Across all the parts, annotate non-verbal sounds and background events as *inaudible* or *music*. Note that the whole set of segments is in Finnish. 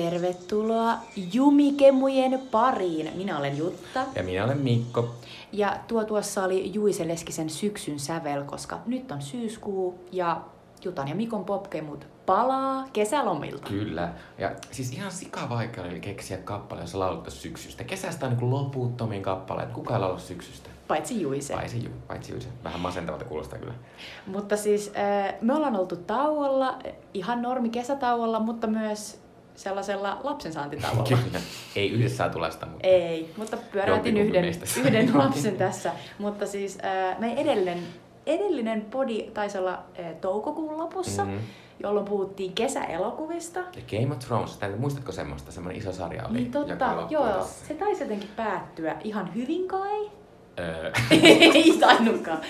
Tervetuloa Jumikemujen pariin. Minä olen Jutta. Ja minä olen Mikko. Ja tuo tuossa oli Juise Leskisen syksyn sävel, koska nyt on syyskuu ja Jutan ja Mikon popkemut palaa kesälomilta. Kyllä. Ja siis ihan sika vaikea oli keksiä kappale, jossa laulettaisiin syksystä. Kesästä on niin loputtomiin kappaleet. Kuka ei laula syksystä? Paitsi Juise. Paitsi, ju, paitsi Juise. Vähän masentavalta kuulostaa kyllä. Mutta siis äh, me ollaan oltu tauolla, ihan normi kesätauolla, mutta myös sellaisella lapsensaantitauolla. Kyllä. Ei yhdessä saatu lasta, mutta... Ei, mutta pyöräytin yhden, meistä. yhden lapsen tässä. Mutta siis äh, meidän edellinen, edellinen podi taisi olla äh, toukokuun lopussa, Mhm. jolloin puhuttiin kesäelokuvista. Ja Game of Thrones, Tää- muistatko semmoista? Semmoinen iso sarja oli. Niin totta, joo, se taisi jotenkin päättyä ihan hyvin kai. Ei tainnutkaan.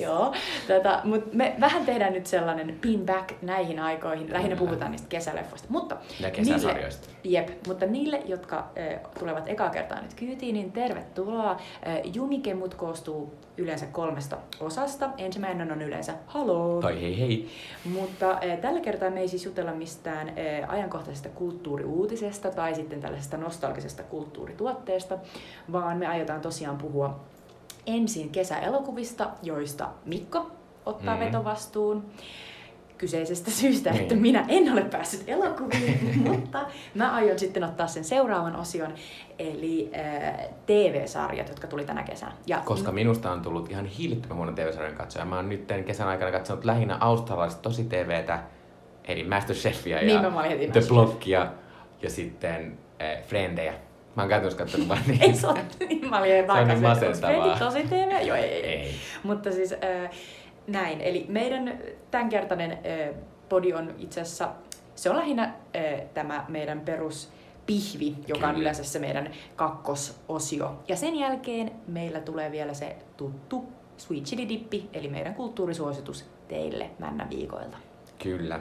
Joo. Tätä, mut me vähän tehdään nyt sellainen pin back näihin aikoihin. Lähinnä puhutaan niistä kesäleffoista. Mutta ja kesäsarjoista. Niille, jep, mutta niille, jotka äh, tulevat ekaa kertaa nyt kyytiin, niin tervetuloa. Äh, Jumikemut koostuu yleensä kolmesta osasta. Ensimmäinen on yleensä haloo. Tai hei hei. Mutta äh, tällä kertaa me ei siis jutella mistään äh, ajankohtaisesta kulttuuriuutisesta tai sitten tällaisesta nostalgisesta kulttuurituotteesta, vaan me aiotaan tosiaan puhua ensin kesäelokuvista, joista Mikko ottaa mm. vetovastuun kyseisestä syystä, Niin. että minä en ole päässyt elokuviin, *laughs* mutta mä aion sitten ottaa sen seuraavan osion, eli äh, TV-sarjat, jotka tuli tänä kesänä. Ja Koska minusta on tullut ihan hillittömän huono TV-sarjan katsoja. Mä oon nyt kesän aikana katsonut lähinnä australaista tosi TVtä, eli Masterchefia Niin, ja heti The. Blockia ja sitten äh, Frendejä. Mä oon käytännössä katsonut vain *laughs* niitä. ei se ole, niin mä olin Se on niin masentavaa. tosi TV? Joo, ei, ei. Ei. Mutta siis äh, näin, eli meidän tämänkertainen äh, podi on itse asiassa, se on lähinnä äh, tämä meidän perus pihvi, joka on Kyllä. yleensä se meidän kakkososio. Ja sen jälkeen meillä tulee vielä se tuttu Sweet Chili Dippi, eli meidän kulttuurisuositus teille männä viikoilta. Kyllä.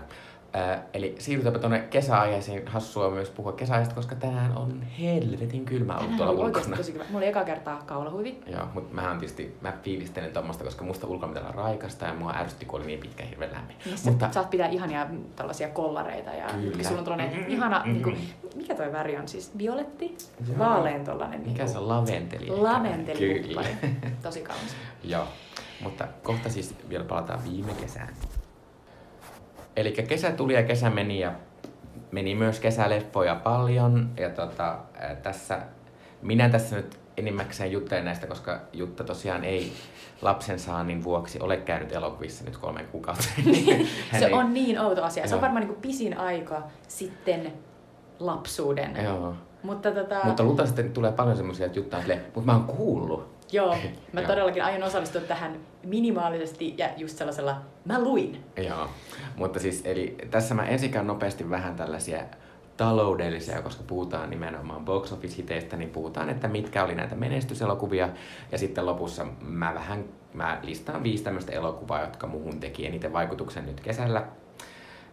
Äh, eli siirrytäänpä tuonne kesäaiheeseen. Hassua myös puhua kesäaiheesta, koska tänään on helvetin kylmä ollut tuolla ulkona. tosi hyvä. Mulla oli eka kertaa kaulahuivi. Joo, mutta mähän tietysti, mä fiilistelen tuommoista, koska musta ulkona pitää olla raikasta ja mua ärsytti, kun oli niin pitkä hirveän lämmin. Niin sä Mutta saat pitää ihania tällaisia kollareita ja Kyllä. sulla on tällainen Mm, ihana, mm, niin kuin, mm. mikä toi väri on siis? Violetti? Joo. Vaalean tollanen. mikä niin se on laventeli? Laventeli Kyllä. Tosi kaunis. Joo, mutta kohta siis vielä palataan viime kesään. Eli kesä tuli ja kesä meni ja meni myös kesäleffoja paljon. Ja tota, tässä, minä tässä nyt enimmäkseen juttelen näistä, koska Jutta tosiaan ei lapsen saannin vuoksi ole käynyt elokuvissa nyt kolmen kuukautta. *laughs* Hän se ei- on niin outo asia. Se on Joo. varmaan niin kuin pisin aika sitten lapsuuden. Joo. Mutta tota, Mutta luultavasti tulee paljon semmoisia, että Jutta on silleen, mutta mä oon kuullut. Joo, mä Joo. todellakin aion osallistua tähän minimaalisesti ja just sellaisella, mä luin. Joo, mutta siis eli tässä mä ensikään nopeasti vähän tällaisia taloudellisia, koska puhutaan nimenomaan box office hiteistä, niin puhutaan, että mitkä oli näitä menestyselokuvia. Ja sitten lopussa mä vähän, mä listaan viisi tämmöistä elokuvaa, jotka muuhun teki eniten vaikutuksen nyt kesällä.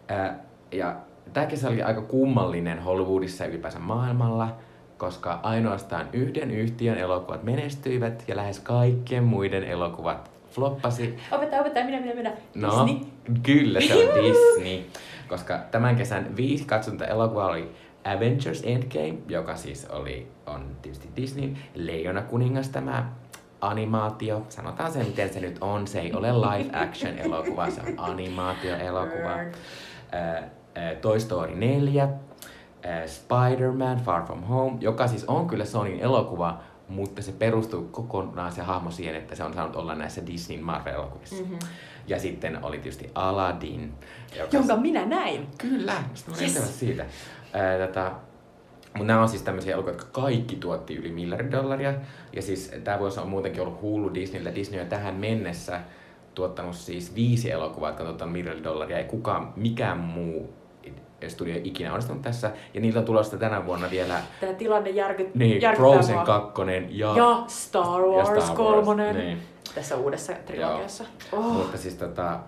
Ää, ja tämä kesä oli aika kummallinen Hollywoodissa ja ylipäänsä maailmalla, koska ainoastaan yhden yhtiön elokuvat menestyivät ja lähes kaikkien muiden elokuvat floppasi Opettaja, opettaja, minä, minä, minä. No, Disney. kyllä se on Disney. Koska tämän kesän viisi katsonta elokuvaa oli Avengers Endgame, joka siis oli, on tietysti Disney, Leijona kuningas tämä animaatio, sanotaan se miten se nyt on, se ei ole live action elokuva, se on *laughs* animaatioelokuva. Ää, ää, Toy Story 4, ää, Spider-Man Far From Home, joka siis on kyllä Sonyn elokuva, mutta se perustuu kokonaan se hahmo siihen, että se on saanut olla näissä Disney Marvel-elokuvissa. Mhm. Ja sitten oli tietysti Aladdin. Joka Jonka minä näin. Kyllä, sitten Yes. siitä. Ää, tota, mutta nämä on siis tämmöisiä elokuvia, jotka kaikki tuotti yli miljardi dollaria. Ja siis tämä vuosi on muutenkin ollut hullu Disneyllä. Disney on tähän mennessä tuottanut siis viisi elokuvaa, jotka on tuottanut miljardi dollaria. Ei kukaan, mikään muu studio ikinä onnistunut tässä. Ja niiltä on tulossa tänä vuonna vielä Tämä tilanne järky, niin, Frozen mua. 2 ja, Ja Star Wars, ja Star Wars, kolmonen. Niin. Tässä uudessa trilogiassa. Oh. Mutta siis tota,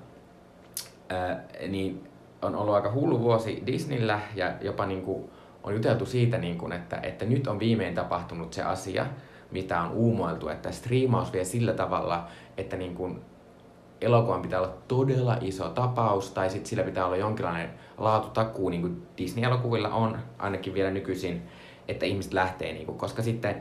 ää, niin on ollut aika hullu vuosi Disneyllä ja jopa niinku on juteltu siitä, niinku, että, että nyt on viimein tapahtunut se asia, mitä on uumoiltu, että striimaus vie sillä tavalla, että niinku, elokuvan pitää olla todella iso tapaus, tai sitten sillä pitää olla jonkinlainen laatutakuu, niin kuin Disney-elokuvilla on ainakin vielä nykyisin, että ihmiset lähtee, niin kuin, koska sitten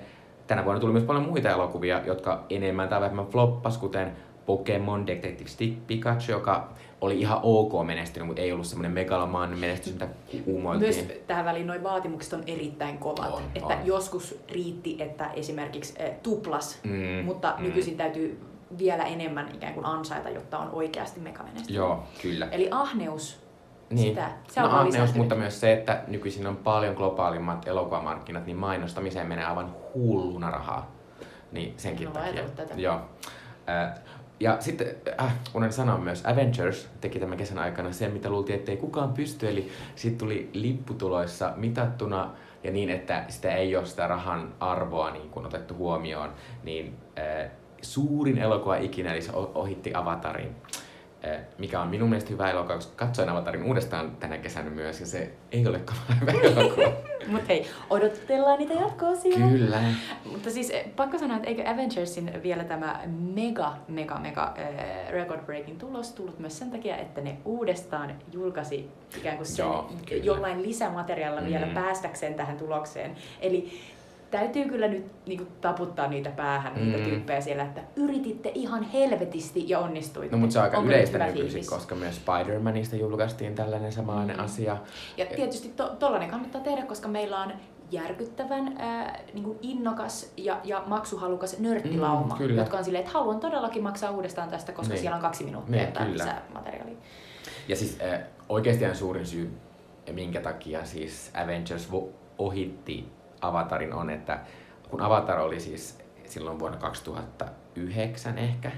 tänä vuonna tuli myös paljon muita elokuvia, jotka enemmän tai vähemmän floppas, kuten Pokemon Detective Stick Pikachu, joka oli ihan ok menestynyt, mutta ei ollut semmoinen megalomaaninen menestys, mitä uumoiltiin. Myös tähän väliin noin vaatimukset on erittäin kovat. On, että on. joskus riitti, että esimerkiksi eh, tuplas, Mm, mutta mm. nykyisin täytyy vielä enemmän ikään kuin ansaita, jotta on oikeasti megamenestys. Joo, kyllä. Eli ahneus, Niin. sitä, se no on vaan ahneus, mutta myös se, että nykyisin on paljon globaalimmat elokuvamarkkinat, niin mainostamiseen menee aivan hulluna rahaa. Niin senkin En ole takia. tätä. Joo. Äh, ja sitten, äh, unohdin sanoa myös, Avengers teki tämän kesän aikana sen, mitä luultiin, ettei kukaan pysty. Eli siitä tuli lipputuloissa mitattuna ja niin, että sitä ei ole sitä rahan arvoa niin kuin otettu huomioon, niin äh, suurin elokuva ikinä, eli se ohitti Avatarin äh, mikä on minun mielestä hyvä elokuva, koska katsoin Avatarin uudestaan tänä kesänä myös, ja se ei ole hyvä *laughs* elokuva. Mutta hei, odotellaan niitä jatko-osia. Kyllä. Mutta siis eh, pakko sanoa, että eikö Avengersin vielä tämä mega, mega, mega äh, record breaking tulos tullut myös sen takia, että ne uudestaan julkaisi ikään kuin sen Joo, kyllä. jollain lisämateriaalilla mm. vielä Mm. päästäkseen tähän tulokseen. Eli täytyy kyllä nyt niinku, taputtaa niitä päähän, niitä Mm. tyyppejä siellä, että yrititte ihan helvetisti ja onnistuitte. No mutta se on aika Onko yleistä nykyisin, koska myös Spider-Manista julkaistiin tällainen samainen Mm. asia. Ja tietysti to, tollainen kannattaa tehdä, koska meillä on järkyttävän ää, niin kuin innokas ja, ja maksuhalukas nörttilauma, Mm, kyllä. jotka on silleen, että haluan todellakin maksaa uudestaan tästä, koska Niin. siellä on kaksi minuuttia Niin, kyllä. lisää materiaalia. Ja siis äh, oikeasti suurin syy, minkä takia siis Avengers vo- ohitti Avatarin on, että kun Avatar oli siis silloin vuonna 2009 ehkä,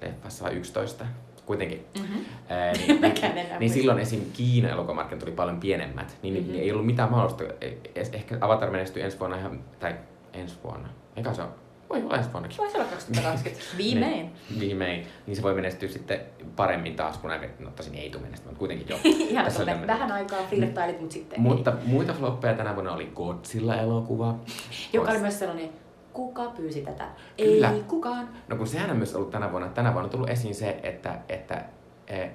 leffassa vai 11, kuitenkin, Mm-hmm. Ää, niin, *laughs* niin, niin silloin esim. Kiinan elokuvamarkkinat oli paljon pienemmät, niin, Mhm. mm-hmm. niin ei ollut mitään mahdollista. Eh- Ehkä Avatar menestyi ensi vuonna ihan, tai ensi vuonna, eikä se ole, voi olla ensi vuonnakin. Voisi olla 2020. Viimein. Niin, viimein. Niin se voi menestyä sitten paremmin taas, kun näin, no tosin ei tule menestymään, mutta kuitenkin joo. *laughs* Ihan Tässä tämmönen- Vähän aikaa flirttailit, mutta sitten Mutta muita floppeja tänä vuonna oli Godzilla-elokuva. ei. Joka oli myös sellainen, kuka pyysi tätä? Kyllä. Ei kukaan. No kun sehän on myös ollut tänä vuonna. Tänä vuonna on tullut esiin se, että, että eh,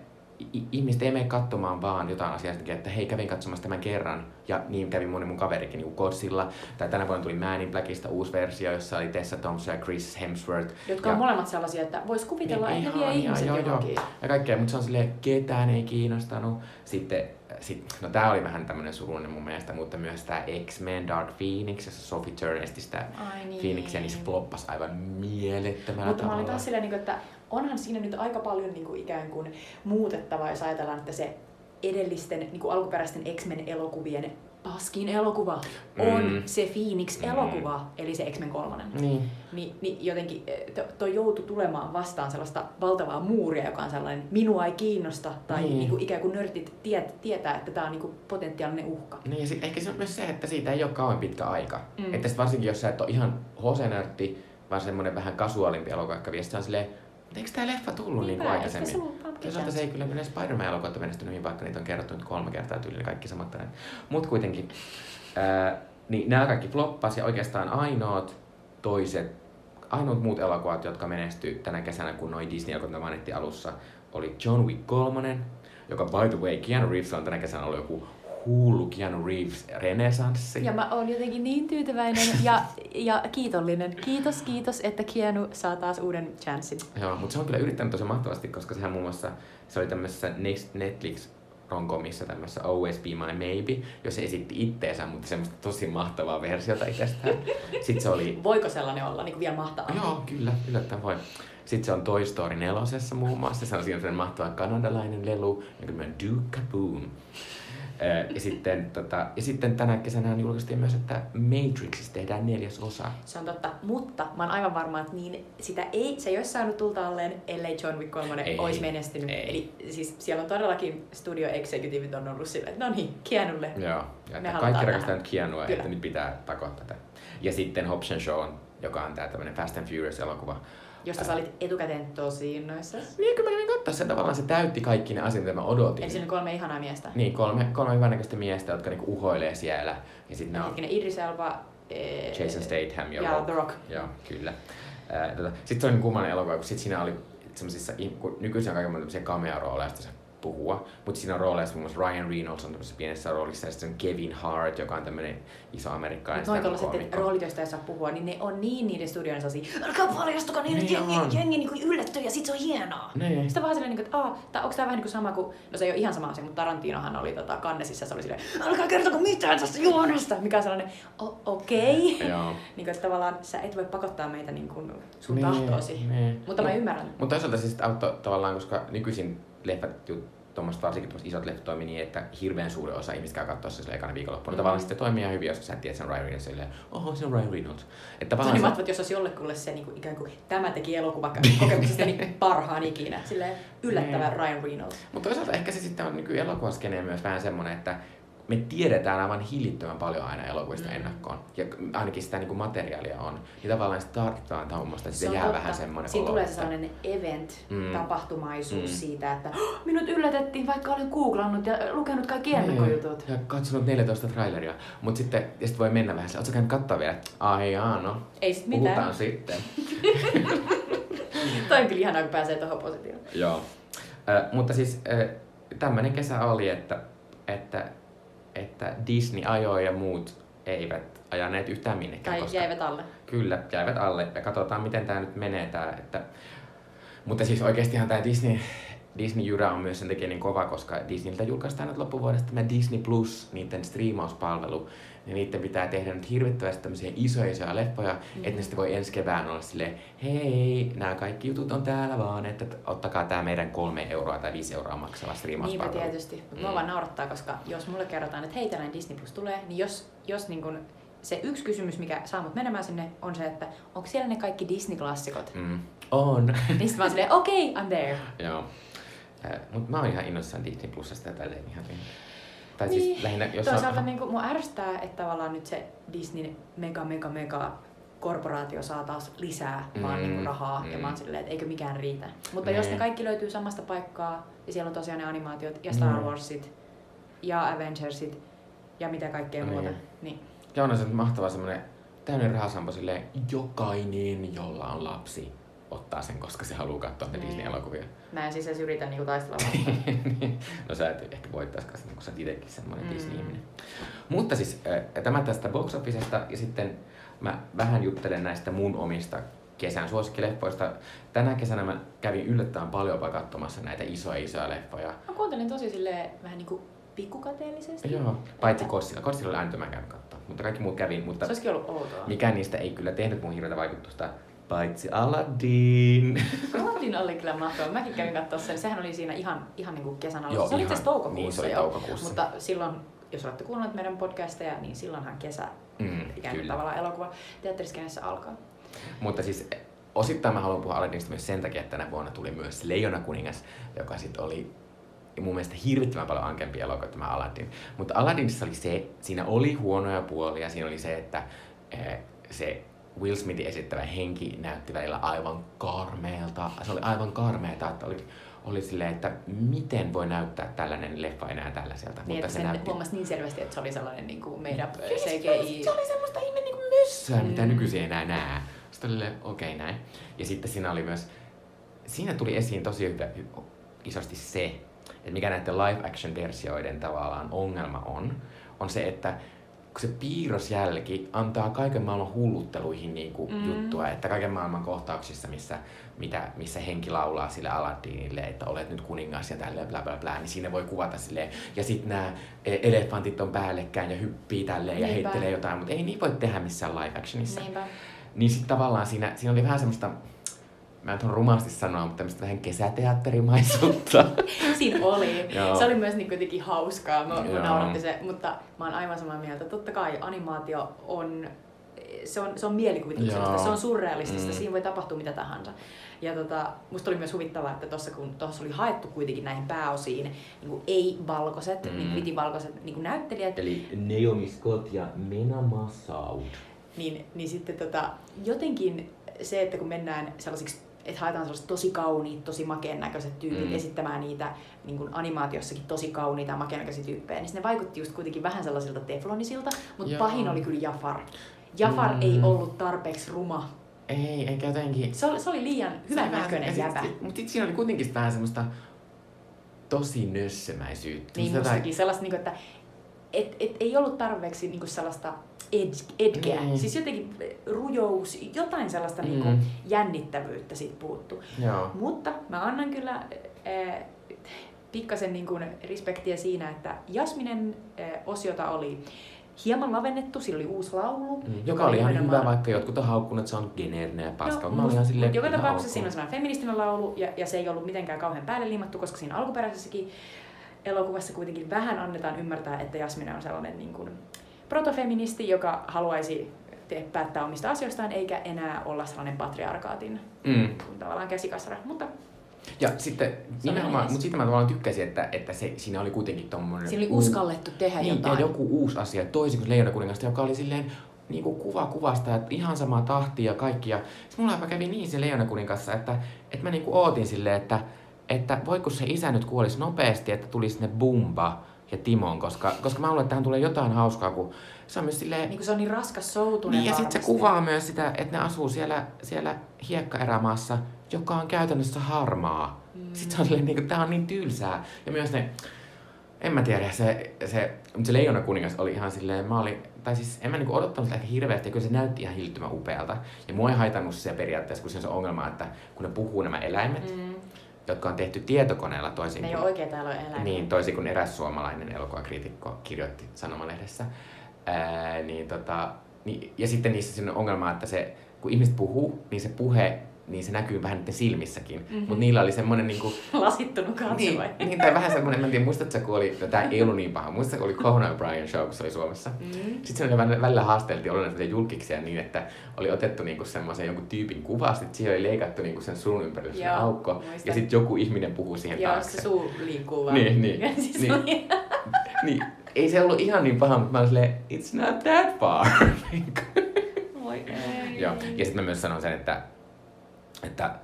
ihmiset ei mene katsomaan vaan jotain asiaa, takia, että hei kävin katsomassa tämän kerran ja niin kävi moni mun kaverikin niin kuin Godzilla. Tai tänä vuonna tuli Man in Blackista uusi versio, jossa oli Tessa Thompson ja Chris Hemsworth. Jotka ja, on molemmat sellaisia, että vois kuvitella, Niin, että ihania, ihmiset joo, joo. ja kaikkea, mutta se on silleen, ketään ei kiinnostanut. Sitten, sit, no tää oli vähän tämmönen surullinen mun mielestä, mutta myös tää X-Men Dark Phoenix, jossa Sophie Turner esti sitä Ai niin. Phoenixia, niin se floppas aivan mielettömällä Mutta mä tavalla. olin taas silleen, niin että onhan siinä nyt aika paljon niin kuin ikään kuin muutettavaa, jos ajatellaan, että se edellisten niin kuin alkuperäisten X-Men elokuvien paskin elokuva on Mm. se Phoenix-elokuva, eli se X-Men 3. Niin. Niin, niin jotenkin eh, to, toi joutui tulemaan vastaan sellaista valtavaa muuria, joka on sellainen, minua ei kiinnosta, tai Niin. niin. Kuin ikään kuin nörtit tiet, tietää, että tämä on niin kuin potentiaalinen uhka. Niin ja sit ehkä se on myös se, että siitä ei ole kauan pitkä aika. Mm. Mm. Että sit varsinkin jos sä et ole ihan hosenörtti, vaan semmonen vähän kasuaalimpi elokuva, joka vie sitä on silleen, eikö tää leffa tullut niin eikö aikaisemmin? se Toisaalta se ei kyllä mene Spider-Man-elokuvat menestynyt hyvin, vaikka niitä on kerrottu nyt kolme kertaa tyyliin kaikki samat tarinat. Mut kuitenkin, ää, niin nämä kaikki floppas ja oikeastaan ainoat toiset, ainoat muut elokuvat, jotka menestyi tänä kesänä, kun noin Disney-elokuvat mainittiin alussa, oli John Wick 3, joka by the way, Keanu Reeves on tänä kesänä ollut joku hullu Keanu Reeves renesanssi. Ja mä oon jotenkin niin tyytyväinen *laughs* ja, ja kiitollinen. Kiitos, kiitos, että Keanu saa taas uuden chanssin. Joo, mutta se on kyllä yrittänyt tosi mahtavasti, koska sehän muun muassa, se oli tämmöisessä Netflix romkomissa tämmöisessä Always Be My Maybe, jos esitti itteensä, mutta semmoista tosi mahtavaa versiota itsestään. *laughs* Sitten se oli, Voiko sellainen olla niin vielä mahtavaa? joo, kyllä, yllättäen voi. Sitten se on Toy Story nelosessa muun muassa, se on siinä mahtava kanadalainen lelu, jonka on Duke Kaboom. Ja sitten, tota, ja sitten tänä kesänä julkaistiin myös, että Matrixista tehdään neljäs osa. Se on totta, mutta mä oon aivan varma, että niin, sitä ei, se ei olisi saanut tulta alleen, ellei John Wick 3 Ei, olisi menestynyt. ei. Eli siis siellä on todellakin studio executive on ollut silleen, että no niin, Keanulle. Joo, ja Me että kaikki rakastaa nyt Kyllä. että nyt pitää takoa tätä. Ja sitten Hobbs and Shaw, joka on tää tämmönen Fast and Furious-elokuva. Josta sä olit etukäteen tosi innoissa. Niin, kun mä kävin katsoa sen tavallaan, se täytti kaikki ne asiat, mitä mä odotin. Eli siinä on kolme ihanaa miestä. Niin, kolme, kolme hyvänäköistä miestä, jotka niinku uhoilee siellä. Ja sitten ne on Hetkinen, Idris Elba, eh, Jason Statham ja, ja Rock. The Rock. Joo, kyllä. Ää, tota, sitten se oli niin kummanen elokuva, kun sit siinä oli semmoisissa, kun nykyisin on kaikenlaisia cameo-rooleja, se puhua. Mutta siinä on rooleissa muun muassa Ryan Reynolds on tämmöisessä pienessä roolissa ja sitten on Kevin Hart, joka on tämmöinen iso amerikkalainen Noin stand-up tuollaiset koomikko. roolit, joista ei saa puhua, niin ne on niin niiden studioiden sellaisia, älkää paljastukaa niin, Niin jengi, on. jengi niin yllättyy ja sit se on hienoa. Niin. Sitten vaan silleen, niin kuin, että Aa, tää, onko tämä vähän niin kuin sama kuin, no se ei ole ihan sama asia, mutta Tarantinohan oli tota, kannesissa, se oli silleen, älkää kertoko mitään tästä juonesta, mikä on sellainen, "O- okei. Okay. Niin kuin, että tavallaan sä et voi pakottaa meitä niin kuin sun Niin, tahtoosi. niin. Mutta mä ymmärrän. Mutta toisaalta sitten auttoi tavallaan, koska nykyisin leffat, tuommoiset varsinkin tuommoiset isot leffat toimii niin, että hirveän suuri osa ihmistä käy katsoa se ekana viikonloppuna. Mm. Tavallaan sitten toimii ihan hyvin, jos sä tiedät, että se on Ryan Reynolds silleen, oho, se on Ryan Reynolds. Että Niin tavallaan mä se, ajattelin, että jos olisi jollekulle se niin kuin, ikään kuin tämä teki *laughs* elokuvakokemuksesta niin parhaan ikinä. Silleen yllättävä Niin. Ryan Reynolds. mutta toisaalta ehkä se sitten on nyky elokuvaskeneen myös vähän semmoinen, että me tiedetään aivan hillittömän paljon aina elokuvista Mm. ennakkoon. Ja ainakin sitä niin kuin materiaalia on. Niin tavallaan sitä tarvitaan tuommoista, että Se jää totta. vähän semmoinen Siinä tulee sellainen event-tapahtumaisuus Mm. siitä, että "Oh, minut yllätettiin, vaikka olen googlannut ja lukenut kaikki ennakkojutut. Niin. Ja katsonut 14 traileria. Mutta sitten ja sit voi mennä vähän, ootko käynyt katsoa vielä? Ai jaa, no. Ei sit Puhutaan mitään. sitten. *laughs* Toi on kyllä ihanaa, kun pääsee tuohon positioon. Joo. Ö, mutta siis ö, tämmönen kesä oli, että, että, että Disney ajoi ja muut eivät ajaneet yhtään minnekään. Tai koska jäivät alle. Kyllä, jäivät alle. Ja katsotaan, miten tämä nyt menee. Tää, että... Mutta siis oikeastihan tämä Disney, Disney-jyrä on myös sen takia niin kova, koska Disneyltä julkaistaan nyt loppuvuodesta tämä Disney Plus, niiden striimauspalvelu. Niin niiden pitää tehdä nyt hirvittävästi tämmöisiä isoja isoja leffoja, mm-hmm. että ne sitten voi ensi kevään olla silleen, hei, nämä kaikki jutut on täällä vaan, että ottakaa tämä meidän kolme euroa tai viisi euroa maksava Niinpä striimauspalvelu. tietysti. Mutta Mm. mua vaan naurattaa, koska jos mulle kerrotaan, että hei, tällainen Disney Plus tulee, niin jos, jos niin kun se yksi kysymys, mikä saa mut menemään sinne, on se, että onko siellä ne kaikki Disney-klassikot? Mm. On. *laughs* niin sit mä oon silleen, okei, okay, I'm there. Joo. Mutta mä oon ihan innoissaan Disney Plusasta ja tälleen ihan. Tai Niin, siis lähinnä, jos Toisaalta on... niin kuin, mua ärsyttää, että tavallaan nyt se Disney mega mega mega korporaatio saa taas lisää mm, vaan Mm, niin kuin rahaa mm. ja mm. mä oon silleen, että eikö mikään riitä. Mutta jos ne Niin. kaikki löytyy samasta paikkaa ja siellä on tosiaan ne animaatiot ja Star Mm. Warsit ja Avengersit ja mitä kaikkea Niin. muuta, niin Ja on se mahtava semmonen täyden rahasampo silleen, jokainen, jolla on lapsi, ottaa sen, koska se haluaa katsoa ne Niin. Disney-elokuvia. mä en siis edes yritä *laughs* niin kuin taistella vastaan. no sä et ehkä voittaiskaan sitä, kun sä oot itekin semmonen Mm. Disney-ihminen. Mutta siis äh, tämä tästä box officesta ja sitten mä vähän juttelen näistä mun omista kesän suosikkileffoista. Tänä kesänä mä kävin yllättävän paljon katsomassa näitä isoja isoja leffoja. Mä kuuntelin tosi silleen vähän niin kuin pikkukateellisesti. Joo, paitsi Kossilla. Kossilla oli ainut, mä katsoa. Mutta kaikki muut kävin, mutta Se olisikin ollut outoa. mikään niistä ei kyllä tehnyt mun hirveätä vaikutusta. Paitsi Aladdin. *laughs* Aladdin oli kyllä mahtava. Mäkin kävin katsoa sen. Sehän oli siinä ihan, ihan niin kuin kesän alussa. Joo, se oli itse toukokuussa niin, se oli jo. toukokuussa. Mutta silloin, jos olette kuunnelleet meidän podcasteja, niin silloinhan kesä Mm, ikään kuin tavallaan elokuva teatteriskenessä alkaa. Mutta siis eh, osittain mä haluan puhua Aladdinista myös sen takia, että tänä vuonna tuli myös Leijona kuningas, joka sitten oli mun mielestä hirvittävän paljon ankempi elokuva tämä Aladdin. Mutta Aladdinissa oli se, siinä oli huonoja puolia. Siinä oli se, että eh, se Will Smithin esittävä henki näytti välillä aivan karmeelta. Se oli aivan karmeeta, että oli, oli silleen, että miten voi näyttää tällainen leffa enää tällaiselta. Niin, että se sen näytti huomasi niin selvästi, että se oli sellainen niin kuin meidän siis CGI. Se oli semmoista ihme niinku mössöä, mitä Mm. nykyisin ei enää näe. Sitten oli okei okay, näin. Ja sitten siinä oli myös, siinä tuli esiin tosi hyvä, hy- isosti se, että mikä näiden live action versioiden tavallaan ongelma on, on se, että kun se piirrosjälki antaa kaiken maailman hullutteluihin niin kuin Mm. juttua, että kaiken maailman kohtauksissa, missä, mitä, missä henki laulaa sille Aladdinille, että olet nyt kuningas ja tälleen bla bla bla, niin siinä voi kuvata silleen, ja sitten nämä elefantit on päällekkäin ja hyppii tälleen ja Niinpä. heittelee jotain, mutta ei niin voi tehdä missään live actionissa. Niinpä. Niin sitten tavallaan siinä, siinä oli vähän semmoista, mä en tuon rumasti sanoa, mutta tämmöistä vähän kesäteatterimaisuutta. *laughs* Siinä oli. Joo. Se oli myös niin kuitenkin hauskaa. Mä, nauratti se, mutta mä oon aivan samaa mieltä. Totta kai animaatio on se on, se on mielikuvituksellista, se on surrealistista, Mm. siinä voi tapahtua mitä tahansa. Ja tota, musta oli myös huvittavaa, että tuossa kun tuossa oli haettu kuitenkin näihin pääosiin niin ei-valkoiset, Mm. niin vitivalkoiset niin näyttelijät, Eli Naomi Scott ja Mena Massoud. niin, niin sitten tota, jotenkin se, että kun mennään sellaisiksi, että haetaan sellaiset tosi kauniit, tosi makeen näköiset tyypit Mm. esittämään niitä niin kuin animaatiossakin tosi kauniita ja makeen näköisiä tyyppejä, niin ne vaikutti just kuitenkin vähän sellaisilta teflonisilta, mutta Joo. pahin oli kyllä Jafar. Jafar Mm. ei ollut tarpeeksi ruma Ei, eikä jotenkin... Se oli, se oli liian hyvän näköinen ja sit- jäbä. sit- Mut sit siinä oli kuitenkin vähän semmoista tosi nössömäisyyttä. Niin mustakin sellaista, niinku, että et, et, ei ollut tarpeeksi niinku sellaista edge, edgeä. Niin. Siis jotenkin rujous, jotain sellaista Mm. niinku jännittävyyttä siitä puuttu. Joo. Mutta mä annan kyllä äh, pikkasen niinku respektiä siinä, että Jasminen äh, osiota oli hieman lavennettu, sillä oli uusi laulu. Mm, Joka oli ihan hyvä, nimenomaan- vaikka jotkut on haukkunut, että se on geneerinen ja paska. No, mä olin ihan silleen, mut joka tapauksessa siinä on sellainen feministinen laulu ja, ja se ei ollut mitenkään kauhean päälle liimattu, koska siinä alkuperäisessäkin elokuvassa kuitenkin vähän annetaan ymmärtää, että Jasmine on sellainen niin kuin protofeministi, joka haluaisi te- päättää omista asioistaan eikä enää olla sellainen patriarkaatin Mm. tavallaan käsikasara. Mutta Ja sitten nimenomaan, mutta siitä mä tavallaan tykkäsin, että, että se, siinä oli kuitenkin tommonen... siinä oli uu- uskallettu tehdä niin, jotain. ja joku uusi asia, toisin kuin Leijona kuningasta, joka oli silleen niin kuin kuva kuvasta, että ihan sama tahti ja kaikki. Ja sitten mulla jopa kävi niin se Leijona kuningassa, että, että mä niin kuin ootin silleen, että, että voiko se isä nyt kuolisi nopeasti, että tulisi ne Bumba ja Timon, koska, koska mä luulen, että tähän tulee jotain hauskaa, kun se on myös silleen... niin kuin se on niin raskas soutunen Niin, ja sitten se kuvaa myös sitä, että ne asuu siellä, siellä hiekkaerämaassa, joka on käytännössä harmaa. Mm. Sitten se on silleen, niin kuin, tää on niin tylsää. Ja myös ne, en mä tiedä, se, se, mutta se Leijona kuningas oli ihan silleen, mä olin, tai siis en mä niinku odottanut sitä hirveästi, ja kyllä se näytti ihan hillittömän upealta. Ja mua ei haitannut se periaatteessa, kun se on se ongelma, että kun ne puhuu nämä eläimet, mm. Jotka on tehty tietokoneella toisin Ne ei kuin, ole oikeita eläimiä. niin, toisin kuin eräs suomalainen elokuvakriitikko kirjoitti Sanomalehdessä. Ää, niin tota, niin, ja sitten niissä on ongelma, että se, kun ihmiset puhuu, niin se puhe, niin se näkyy vähän niiden silmissäkin. Mhm. Mm-hmm. Mutta niillä oli semmoinen niinku, *laughs* Lasittunut niin, katsoja. niin, tai vähän semmoinen, mä en tiedä, muistatko kun oli, no tää ei ollut niin paha, muistatko, kun oli Conan O'Brien show, kun se oli Suomessa. Mm. Sitten se oli välillä, haasteltiin olla näitä julkiksia niin, että oli otettu niinku semmoisen jonkun tyypin kuva, sitten siihen oli leikattu niinku sen suun ympärille Joo, aukko, muistan. ja sitten joku ihminen puhuu siihen Joo, taakse. se suu liikkuu vaan. Niin, niin, Ja *laughs* siis niin. oli- *laughs* Niin, ei se ollut ihan niin paha, mutta mä olin silleen, it's not that far. Voi ei. Joo, ja sitten mä myös sanon sen, että, että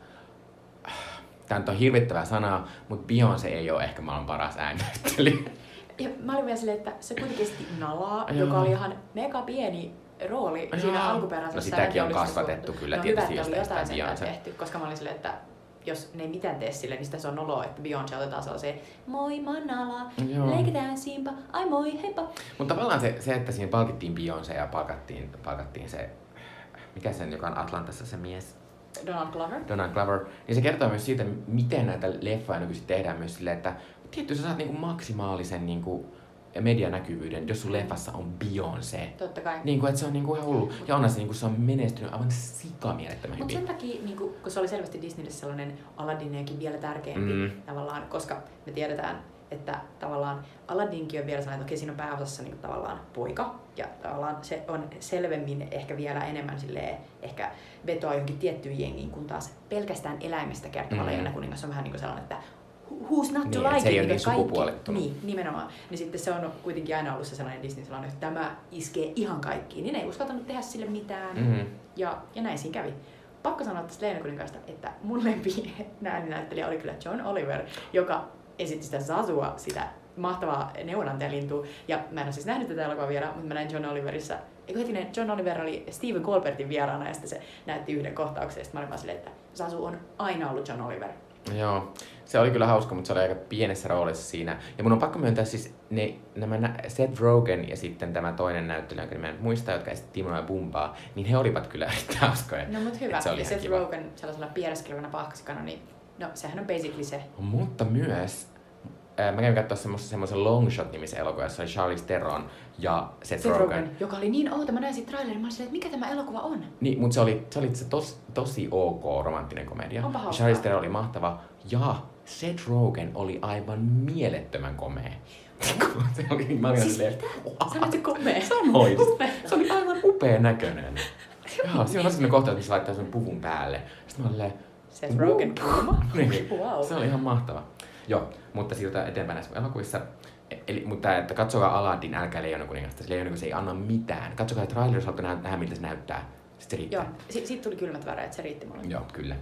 tämä nyt on hirvittävää sanaa, mutta Beyoncé ei ole ehkä maailman paras ääninäyttelijä. Ja mä olin vielä silleen, että se kuitenkin Nalaa, Joo. joka oli ihan mega pieni rooli siinä Joo. alkuperäisessä. No sitäkin on se kasvatettu suorittu. kyllä no, tietysti, hyvä, jos jotain sitä Beyoncé. tehty, koska mä olin silleen, että jos ne ei mitään tee sille, niin sitten se on noloa, että Beyoncé otetaan sellaiseen Moi, mä oon Nala, Joo. leikitään Simpa, ai moi, heippa. Mutta tavallaan se, se, että siinä palkittiin Beyoncé ja palkattiin, palkattiin se, mikä sen, joka on Atlantassa se mies, Donald Glover. Donald Glover, niin se kertoo myös siitä, miten näitä leffoja nykyisin tehdään myös silleen, että tietty sä saat niinku maksimaalisen niinku medianäkyvyyden, jos sun leffassa on Beyoncé. Totta kai. Niin kuin, että se on niinku ihan hullu. Ja onhan se, niinku, se on menestynyt aivan sikamielettömän Mutta hyvin. sen takia, niin kun, kun se oli selvästi Disneylle sellainen Aladdiniakin vielä tärkeämpi Mm. tavallaan, koska me tiedetään, että tavallaan Aladdinkin on vielä sellainen, että okei, siinä on pääosassa niin tavallaan poika, ja tavallaan se on selvemmin ehkä vielä enemmän silleen, ehkä vetoa johonkin tiettyyn jengiin, kun taas pelkästään eläimestä kertova Mm. mm. Leijona kuningas on vähän niin kuin sellainen, että who's not to Niin, like se ei it, ole niin niin sukupuolittunut. Niin, nimenomaan. Niin sitten se on kuitenkin aina ollut se sellainen Disney sellainen, että tämä iskee ihan kaikkiin, niin ei uskaltanut tehdä sille mitään. Mm. Ja, ja näin siinä kävi. Pakko sanoa tästä Leena kuninkaasta, että mun lempi *laughs* ääninäyttelijä oli kyllä John Oliver, joka esitti sitä Zazua, sitä mahtavaa neuvonantajalintua. Ja mä en ole siis nähnyt tätä elokuvaa vielä, mutta mä näin John Oliverissa. Eikö hetkinen, John Oliver oli Steven Colbertin vieraana ja sitten se näytti yhden kohtauksen. Ja sitten mä olin vaan silleen, että Zazu on aina ollut John Oliver. Joo, se oli kyllä hauska, mutta se oli aika pienessä roolissa siinä. Ja mun on pakko myöntää siis ne, nämä nä- Seth Rogen ja sitten tämä toinen näyttelijä, jonka nimen en muista, jotka esitti Timoa ja Bumbaa, niin he olivat kyllä *laughs* erittäin hauskoja. No mut hyvä. Se oli ja Seth kiva. Rogen sellaisella piereskelevänä pahkasikana, niin no sehän on basically se. Mutta myös, ää, mä kävin katsoa semmoisen, semmoisen Long Shot-nimisen elokuvan, jossa oli Charlize Theron ja Seth, Seth Rogen. Rogen, joka oli niin outo. Mä näin siitä trailerin, mä olin että mikä tämä elokuva on? Niin, mutta se oli, se oli se tos, tosi ok romanttinen komedia. Onpa hauskaa. Charlize Theron oli mahtava. Ja Seth Rogen oli aivan mielettömän komea. *laughs* se oli, mä olin Siis silleen, Sä olet komea. Sanoit. *laughs* Se oli aivan upea näköinen. Joo, siinä on sellainen kohta, että se laittaa sen puvun päälle. Sitten mä olin Seth Rogen kulma. *laughs* niin. Wow. Se oli ihan mahtava. Joo, mutta siirrytään eteenpäin näissä elokuvissa. E- Eli, mutta että katsokaa Aladdin, älkää Leijona kuningasta. Se Leijona ei anna mitään. Katsokaa trailer, jos haluatte nähdä, miltä se näyttää. Sitten se riittää. Joo, si- siitä tuli kylmät väreet, se riitti mulle. Joo, kyllä.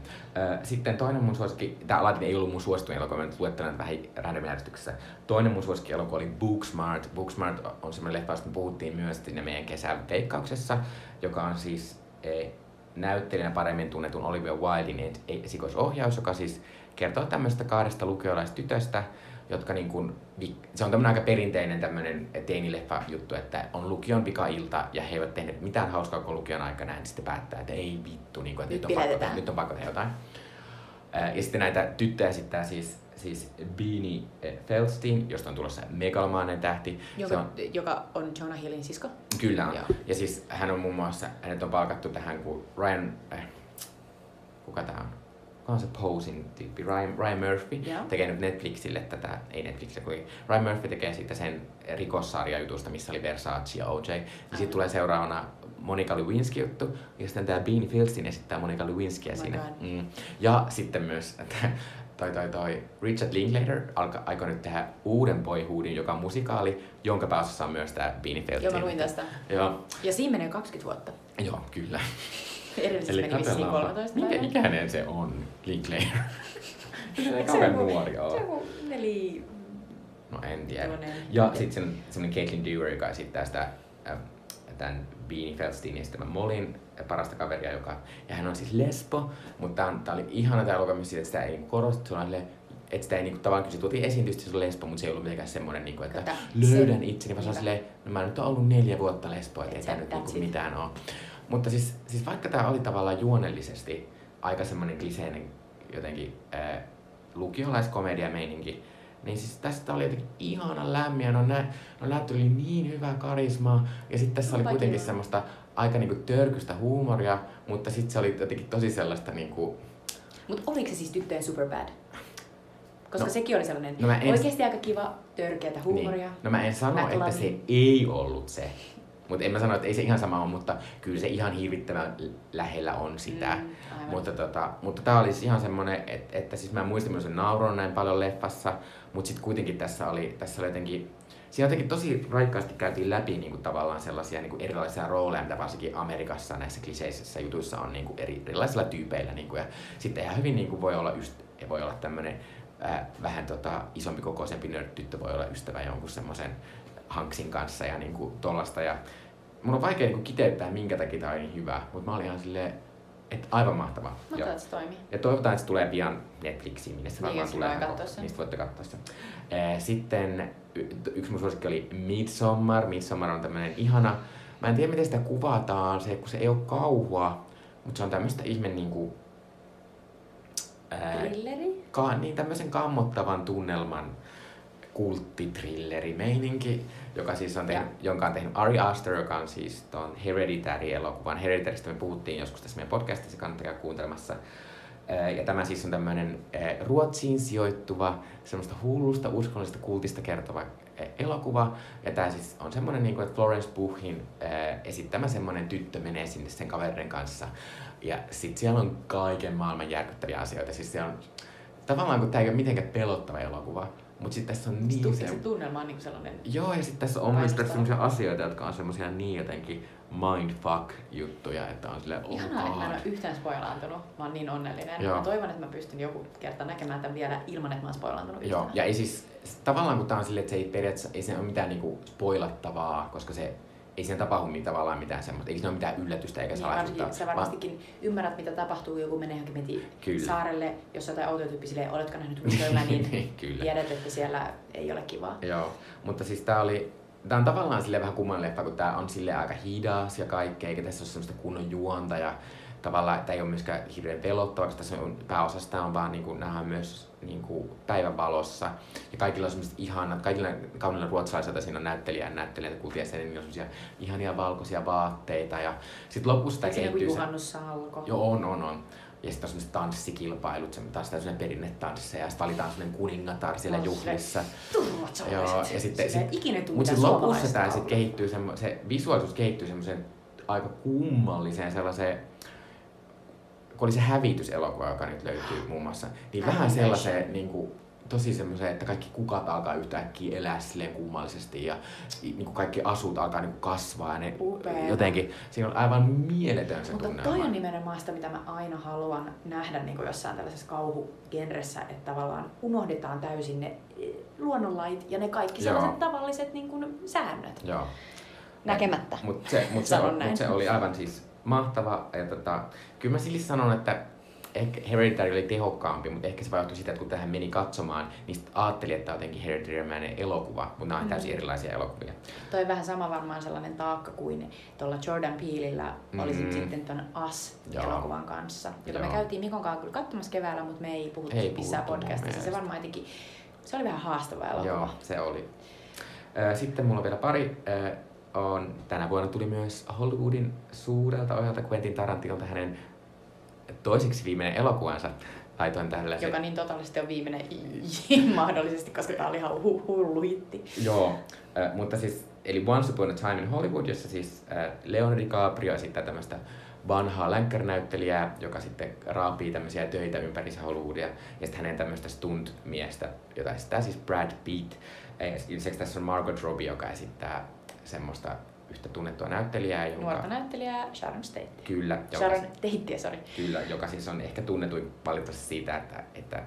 Sitten toinen mun suosikki, tämä Aladdin ei ollut mun suosituin elokuva, mä nyt luettelen vähän random järjestyksessä. Toinen mun suosikki elokuva oli Booksmart. Booksmart on semmoinen leffa, josta me puhuttiin myös siinä meidän kesän veikkauksessa, joka on siis e, näyttelijänä paremmin tunnetun Olivia Wildin esikoisohjaus, joka siis kertoo tämmöistä kahdesta lukiolaistytöstä, jotka niin kuin, se on tämmöinen aika perinteinen tämmöinen teinileffa juttu, että on lukion pika-ilta ja he eivät tehneet mitään hauskaa kuin lukion aikana, niin sitten päättää, että ei vittu, niin kuin, että nyt, nyt, on pakko, nyt on pakko tehdä jotain. Ja sitten näitä tyttöjä esittää siis, siis Beanie Feldstein, josta on tulossa megalomainen tähti. Joka, se on, joka on Jonah Hillin sisko? Kyllä on. Joo. Ja siis hän on muun muassa, hänet on palkattu tähän, kun Ryan, äh, kuka tämä on? on se posing tyyppi, Ryan, Ryan Murphy, yeah. tekee nyt Netflixille tätä, ei Netflixille, kun Ryan Murphy tekee siitä sen rikossarjajutusta, missä oli Versace ja OJ. Ja sitten tulee seuraavana Monica Lewinsky juttu, ja sitten tämä Beanie Filstin esittää Monica Lewinskyä oh siinä. Mm. Ja sitten myös että toi, toi, toi Richard Linklater alka, aikoi nyt tehdä uuden Boyhoodin, joka on musikaali, jonka pääosassa on myös tämä Beanie Filstin. Joo, mä luin tästä. Joo. Ja siinä menee 20 vuotta. Joo, kyllä. *laughs* Edellisessä meni vissiin 13 Minkä ikäinen se on, Linklater? se ei kauhean *laughs* nuori ole. Se on neli... No en tiedä. Ja sitten semmoinen Caitlin Dewar, joka esittää sitä äh, tämän Beanie Feldsteinin esittämän Molin parasta kaveria, joka, ja hän on siis lesbo, mutta tämä oli ihana tämä lukemus siitä, että sitä ei korostettu, että sitä ei niinku, tavallaan se tuotiin esiin tietysti se on lesbo, mutta se ei ollut mitenkään semmoinen, niinku, että Kata, löydän se, itseni, vaan se on silleen, no mä nyt oon ollut neljä vuotta lesbo, että ei tämä nyt niinku mitään ole. Mutta siis, siis vaikka tämä oli tavallaan juonellisesti aika semmoinen kliseinen jotenkin ää, lukiolaiskomedia-meininki, niin siis tästä oli jotenkin ihana lämmin, no, nä, no näyttö oli niin hyvää karismaa, ja sitten tässä oli kuitenkin semmoista aika niinku törkystä huumoria, mutta sitten se oli jotenkin tosi sellaista niinku... Mutta oliko se siis tyttöjen Superbad? Koska no, sekin oli sellainen no en... oikeasti aika kiva, törkeätä huumoria. Niin. No mä en sano, että se ei ollut se. Mutta en mä sano, että ei se ihan sama ole, mutta kyllä se ihan hirvittävän lähellä on sitä. Mm, mutta, tota, mutta tää oli siis ihan semmonen, että, että siis mä muistin myös nauron näin paljon leffassa, mutta sitten kuitenkin tässä oli, tässä oli jotenkin, siinä jotenkin tosi raikkaasti käytiin läpi niin kuin tavallaan sellaisia niin kuin erilaisia rooleja, mitä varsinkin Amerikassa näissä kliseisissä jutuissa on niin kuin eri, erilaisilla tyypeillä. Niin kuin, ja sitten ihan hyvin niin kuin voi olla, yst, voi olla tämmöinen vähän tota, isompi kokoisempi nörttyttö voi olla ystävä jonkun semmoisen Hanksin kanssa ja niin kuin tollasta. Ja mun on vaikea niin kiteyttää, minkä takia tämä oli niin hyvä, mutta mä olin ihan silleen, että aivan mahtava. Mä ja, se toimii. Ja toivotaan, että se tulee pian Netflixiin, minne se varmaan niin, tulee. Sen. Mistä voitte katsoa sen. Sitten yksi mun suosikki oli Midsommar. Midsommar on tämmönen ihana, mä en tiedä miten sitä kuvataan, se, kun se ei ole kauhua, mutta se on tämmöistä ihme niinku... Ää, Trilleri? Ka, niin tämmöisen kammottavan tunnelman kulttitrilleri-meininki, joka siis on tehnyt, jonka on tehnyt Ari Aster, joka on siis tuon Hereditary-elokuvan. Hereditarista me puhuttiin joskus tässä meidän podcastissa, kannattaa kuuntelemassa. Ja tämä siis on tämmöinen Ruotsiin sijoittuva, semmoista hullusta, uskollisesta kultista kertova elokuva. Ja tämä siis on semmoinen, niin kuin, että Florence Puhin esittämä semmoinen tyttö menee sinne sen kaverin kanssa. Ja sitten siellä on kaiken maailman järkyttäviä asioita. Siis se on tavallaan, kun tämä ei ole mitenkään pelottava elokuva, mutta sitten tässä on niin se... se tunnelma on niin sellainen... Joo, ja sitten tässä on myös tässä sellaisia asioita, jotka on semmoisia niin jotenkin mindfuck-juttuja, että on silleen, oh Ihanaa, että mä en ole yhtään spoilaantunut. Mä oon niin onnellinen. Joo. Mä toivon, että mä pystyn joku kerta näkemään tämän vielä ilman, että mä oon spoilaantunut Joo, yhtään. ja ei siis, tavallaan kun tää on silleen, että se ei periaatteessa, ei se ole mitään niinku spoilattavaa, koska se ei siinä tapahdu mitään, tavallaan mitään semmoista, ei siinä ole mitään yllätystä eikä niin, salaisuutta. Sä varmastikin vaan... ymmärrät, mitä tapahtuu, joku menee johonkin Kyllä. saarelle, jossa jotain outoja tyyppi silleen, oletko nähnyt Winterllä, *laughs* niin, niin Kyllä. tiedät, että siellä ei ole kivaa. Joo, mutta siis tää oli, tää on tavallaan sille vähän kummallinen leffa, kun tää on sille aika hidas ja kaikkea, eikä tässä ole semmoista kunnon juonta ja tavallaan, että ei ole myöskään hirveän pelottava, koska tässä on, pääosasta on vaan niin kuin, nähdään myös niin kuin päivänvalossa. Ja kaikilla on semmoiset ihanat, kaikilla kaunilla ruotsalaisilta siinä on näyttelijä ja näyttelijät kultiessa, niin on semmoisia ihania valkoisia vaatteita. Ja sitten lopussa tämä kehittyy... juhannussalko. Joo, on, on, on. Ja sitten on semmoiset tanssikilpailut, se taas tämmöinen perinnetansseja, ja sitten valitaan semmoinen kuningatar siellä juhlissa. Joo, ja sitten, sit, mutta sitten lopussa tämä sit kehittyy, semmo, se visuaalisuus kehittyy semmoiseen aika kummalliseen sellaiseen kun oli se hävityselokuva, joka nyt löytyy muun muassa, niin Hävitys. vähän sellaiseen niin kuin, tosi semmoiseen, että kaikki kukat alkaa yhtäkkiä elää silleen kummallisesti ja niin kuin kaikki asut alkaa niin kuin kasvaa ja ne Upeeta. jotenkin, siinä on aivan mieletön se Mutta toi on nimenomaan sitä, mitä mä aina haluan nähdä niin kuin jossain tällaisessa kauhugenressä, että tavallaan unohdetaan täysin ne eh, luonnonlait ja ne kaikki sellaiset tavalliset niin kuin, säännöt. Joo. Näkemättä. Mutta se, mut se, mut se oli aivan siis mahtava. Ja tota, kyllä mä silti sanon, että ehkä Hereditary oli tehokkaampi, mutta ehkä se vaikutti sitä, että kun tähän meni katsomaan, niin ajattelin, että jotenkin Hereditary elokuva, mutta nämä on Mm. täysin erilaisia elokuvia. Toi vähän sama varmaan sellainen taakka kuin tuolla Jordan Peelillä oli Mm. sitten ton Joo. Us-elokuvan kanssa, jota me Joo. käytiin Mikon kanssa kyllä katsomassa keväällä, mutta me ei puhuttu Ei missään podcastissa. Se varmaan jotenkin, se oli vähän haastava elokuva. Joo, se oli. Sitten mulla on vielä pari. On, tänä vuonna tuli myös Hollywoodin suurelta ohjelta Quentin Tarantinolta hänen toiseksi viimeinen elokuvansa. Laitoin tällä Joka niin totaalisesti on viimeinen mahdollisesti, koska tää oli ihan hu- hullu hitti. Joo, äh, mutta siis, eli Once Upon a Time in Hollywood, jossa siis äh, Leonardo DiCaprio esittää tämmöistä vanhaa länkkärinäyttelijää, joka sitten raapii tämmöisiä töitä ympäri Hollywoodia, ja sitten hänen tämmöistä stunt-miestä, jota esittää siis Brad Pitt. Ja lisäksi tässä on Margot Robbie, joka esittää semmoista yhtä tunnettua näyttelijää, jonka... Nuorta näyttelijää Sharon Tate. Kyllä, joka, Sharon Tate, sorry. kyllä, joka siis on ehkä tunnetuin valitettavasti siitä, että, että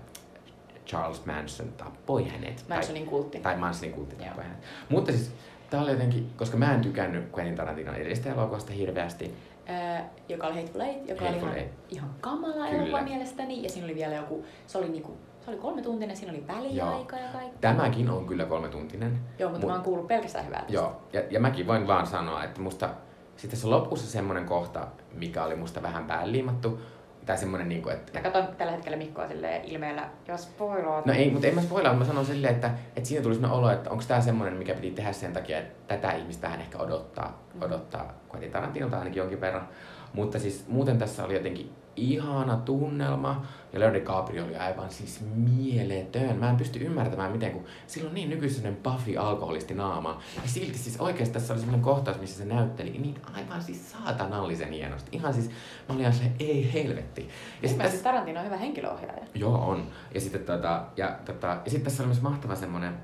Charles Manson tappoi hänet. Tai- Mansonin kultti. tai Mansonin kultti Joo. tappoi hänet. Mutta siis tää oli jotenkin, koska mä en tykännyt Quentin Tarantinon edellisestä elokuvasta hirveästi. Ää, joka oli Hateful Eight, joka Hateful oli ihan, Eight. ihan kamala Kyllä. elokuva mielestäni. Ja siinä oli vielä joku, se oli, niinku, se oli kolme tuntinen, siinä oli väliaika ja kaikki. Tämäkin on kyllä kolmetuntinen. Joo, mutta Mut- mä oon kuullut pelkästään hyvää tästä. Joo, ja, ja mäkin voin vaan sanoa, että musta sitten tässä on lopussa semmonen kohta, mikä oli musta vähän päänliimattu. Tai semmonen niinku, että... Mä katson tällä hetkellä Mikkoa silleen ilmeellä, jos spoilaat. No ei, mutta en mä spoilaa, mutta mä sanon silleen, että, että siinä tuli semmoinen olo, että onko tämä semmoinen, mikä piti tehdä sen takia, että tätä ihmistä vähän ehkä odottaa, Mm. odottaa Quentin Tarantinolta ainakin jonkin verran. Mutta siis muuten tässä oli jotenkin ihana tunnelma ja Leonardo DiCaprio oli aivan siis mieletön. Mä en pysty ymmärtämään miten, kun sillä on niin nykyisen Buffy alkoholisti naama. Ja silti siis oikeasti tässä oli semmoinen kohtaus, missä se näytteli niin aivan siis saatanallisen hienosti. Ihan siis, mä olin ihan silleen, ei helvetti. Ja sit Ilmeisesti Tarantino on hyvä henkilöohjaaja. Joo, on. Ja sitten tota, ja, tota, ja sitten tässä oli myös mahtava semmonen,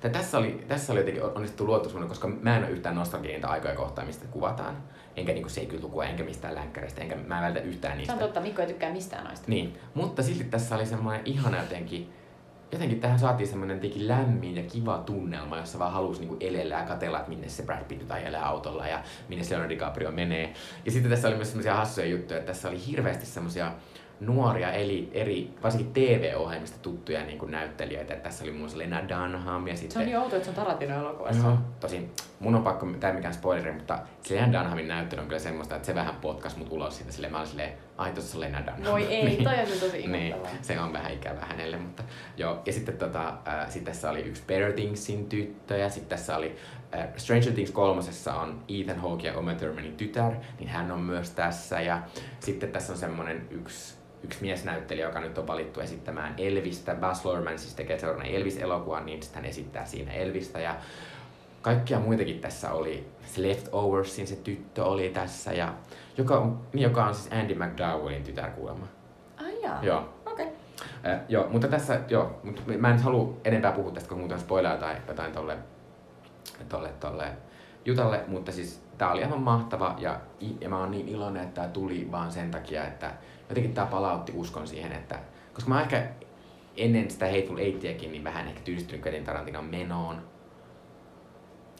tai tässä oli, tässä oli jotenkin onnistuttu luotu koska mä en ole yhtään nostalgia niitä aikoja kohtaan, mistä kuvataan. Enkä niinku 70-lukua, enkä mistään länkkäreistä, enkä mä en välitä yhtään Se niistä. on totta, Mikko ei tykkää mistään noista. Niin, mutta silti tässä oli semmoinen ihana jotenkin, jotenkin tähän saatiin semmoinen jotenkin lämmin ja kiva tunnelma, jossa vaan halusi niinku elellä ja katella, että minne se Brad Pitt nyt ajelee autolla ja minne se Leonardo DiCaprio menee. Ja sitten tässä oli myös semmoisia hassuja juttuja, että tässä oli hirveästi semmoisia nuoria eli eri, varsinkin TV-ohjelmista tuttuja niin kuin näyttelijöitä. Että tässä oli muun muassa Lena Dunham ja Se sitten... on niin outoa, että se on Tarantino elokuvassa. Joo, tosin mun on pakko, tää ei mikään spoileri, mutta se Lena Dunhamin näyttely on kyllä semmoista, että se vähän potkas mut ulos siitä. Silleen mä olin silleen, ai tossa on Lena Dunham. Voi ei, Niin. toi on tosi Niin, se on vähän ikävä hänelle, mutta joo. Ja sitten tota, äh, sit tässä oli yksi Better Thingsin tyttö ja sitten tässä oli äh, Stranger Things kolmosessa on Ethan Hawke ja Uma Thurmanin tytär, niin hän on myös tässä. Ja sitten tässä on semmonen yksi, yksi miesnäyttelijä, joka nyt on valittu esittämään Elvistä. Baz Luhrmann siis tekee seuraavan Elvis-elokuvan, niin hän esittää siinä Elvistä. Ja kaikkia muitakin tässä oli. Se Leftoversin se tyttö oli tässä, ja joka on, niin, joka on siis Andy McDowellin tytär kuulemma. Ai jaa. Joo. Okei. Äh, joo, mutta tässä, joo, mutta mä en halua enempää puhua tästä, kun muuten spoilaa tai jotain tolle, tolle, tolle jutalle, mutta siis tää oli aivan mahtava ja, ja mä oon niin iloinen, että tää tuli vaan sen takia, että jotenkin tää palautti uskon siihen, että koska mä ehkä ennen sitä Hateful Eightiäkin niin vähän ehkä tyystynyt Quentin Tarantinon menoon.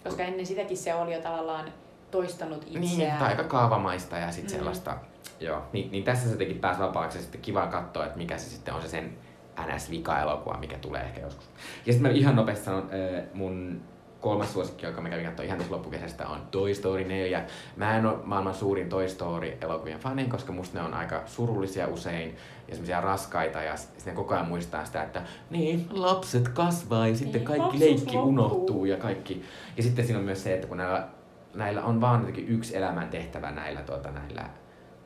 Koska ennen sitäkin se oli jo tavallaan toistanut Niin, itseään. tai aika kaavamaista ja sitten Mm. sellaista, joo, niin, niin tässä se jotenkin pääsi vapaaksi ja sitten kiva katsoa, että mikä se sitten on se sen NS-vika-elokuva, mikä tulee ehkä joskus. Ja sitten mä ihan nopeasti sanon, äh, mun kolmas suosikki, joka mä kävin katsoa ihan tässä loppukesästä, on Toy Story 4. Mä en ole maailman suurin Toy Story-elokuvien fani, koska musta ne on aika surullisia usein ja semmoisia raskaita ja sitten koko ajan muistaa sitä, että niin, lapset kasvaa ja sitten Niin, kaikki leikki loppuu. unohtuu ja kaikki. Ja sitten siinä on myös se, että kun näillä, näillä on vaan jotenkin yksi elämän tehtävä näillä, tuota, näillä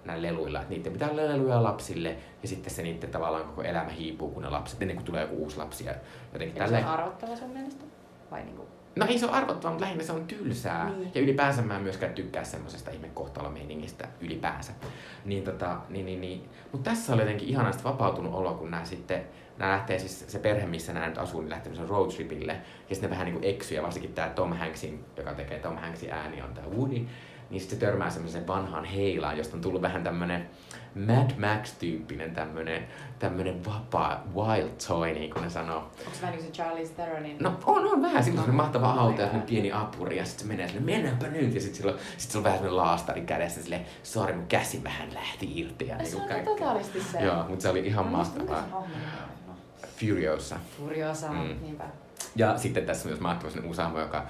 näillä leluilla, että niiden pitää olla leluja lapsille ja sitten se niiden tavallaan koko elämä hiipuu, kun ne lapset, ennen kuin tulee joku uusi lapsi ja jotenkin Eli se on arvottava sun mielestä? Vai niinku? No ei se ole arvottavaa, mutta lähinnä se on tylsää. Niin. Ja ylipäänsä mä en myöskään tykkää semmosesta ihmekohtalomeiningistä ylipäänsä. Niin tota, niin, niin, niin. Mutta tässä oli jotenkin ihanasti vapautunut olo, kun nämä sitten, nämä lähtee siis, se perhe, missä nämä nyt asuu, niin lähtee semmoisen roadtripille. Ja sitten ne vähän niinku eksyy, ja varsinkin tämä Tom Hanksin, joka tekee Tom Hanksin ääni, on tämä Woody. niin sitten se törmää semmoiseen vanhaan heilaan, josta on tullut vähän tämmönen Mad Max-tyyppinen tämmönen, tämmönen vapaa wild toy, niin kuin ne sanoo. Onko se vähän niin kuin se Charlize Theronin? No on, on vähän. Sillä on mahtava auto ja pieni apuri ja sitten se menee sinne, mennäänpä nyt. Ja sitten sillä, on, sit sillä on vähän semmoinen laastari kädessä silleen, sori mun käsi vähän lähti irti. Ja Ja niin se on kaikkea. totaalisti se. Joo, mutta se oli ihan mikä mahtavaa. Furiosa. Furiosa, Mm. niinpä. Ja sitten tässä on myös mahtava usahmo, joka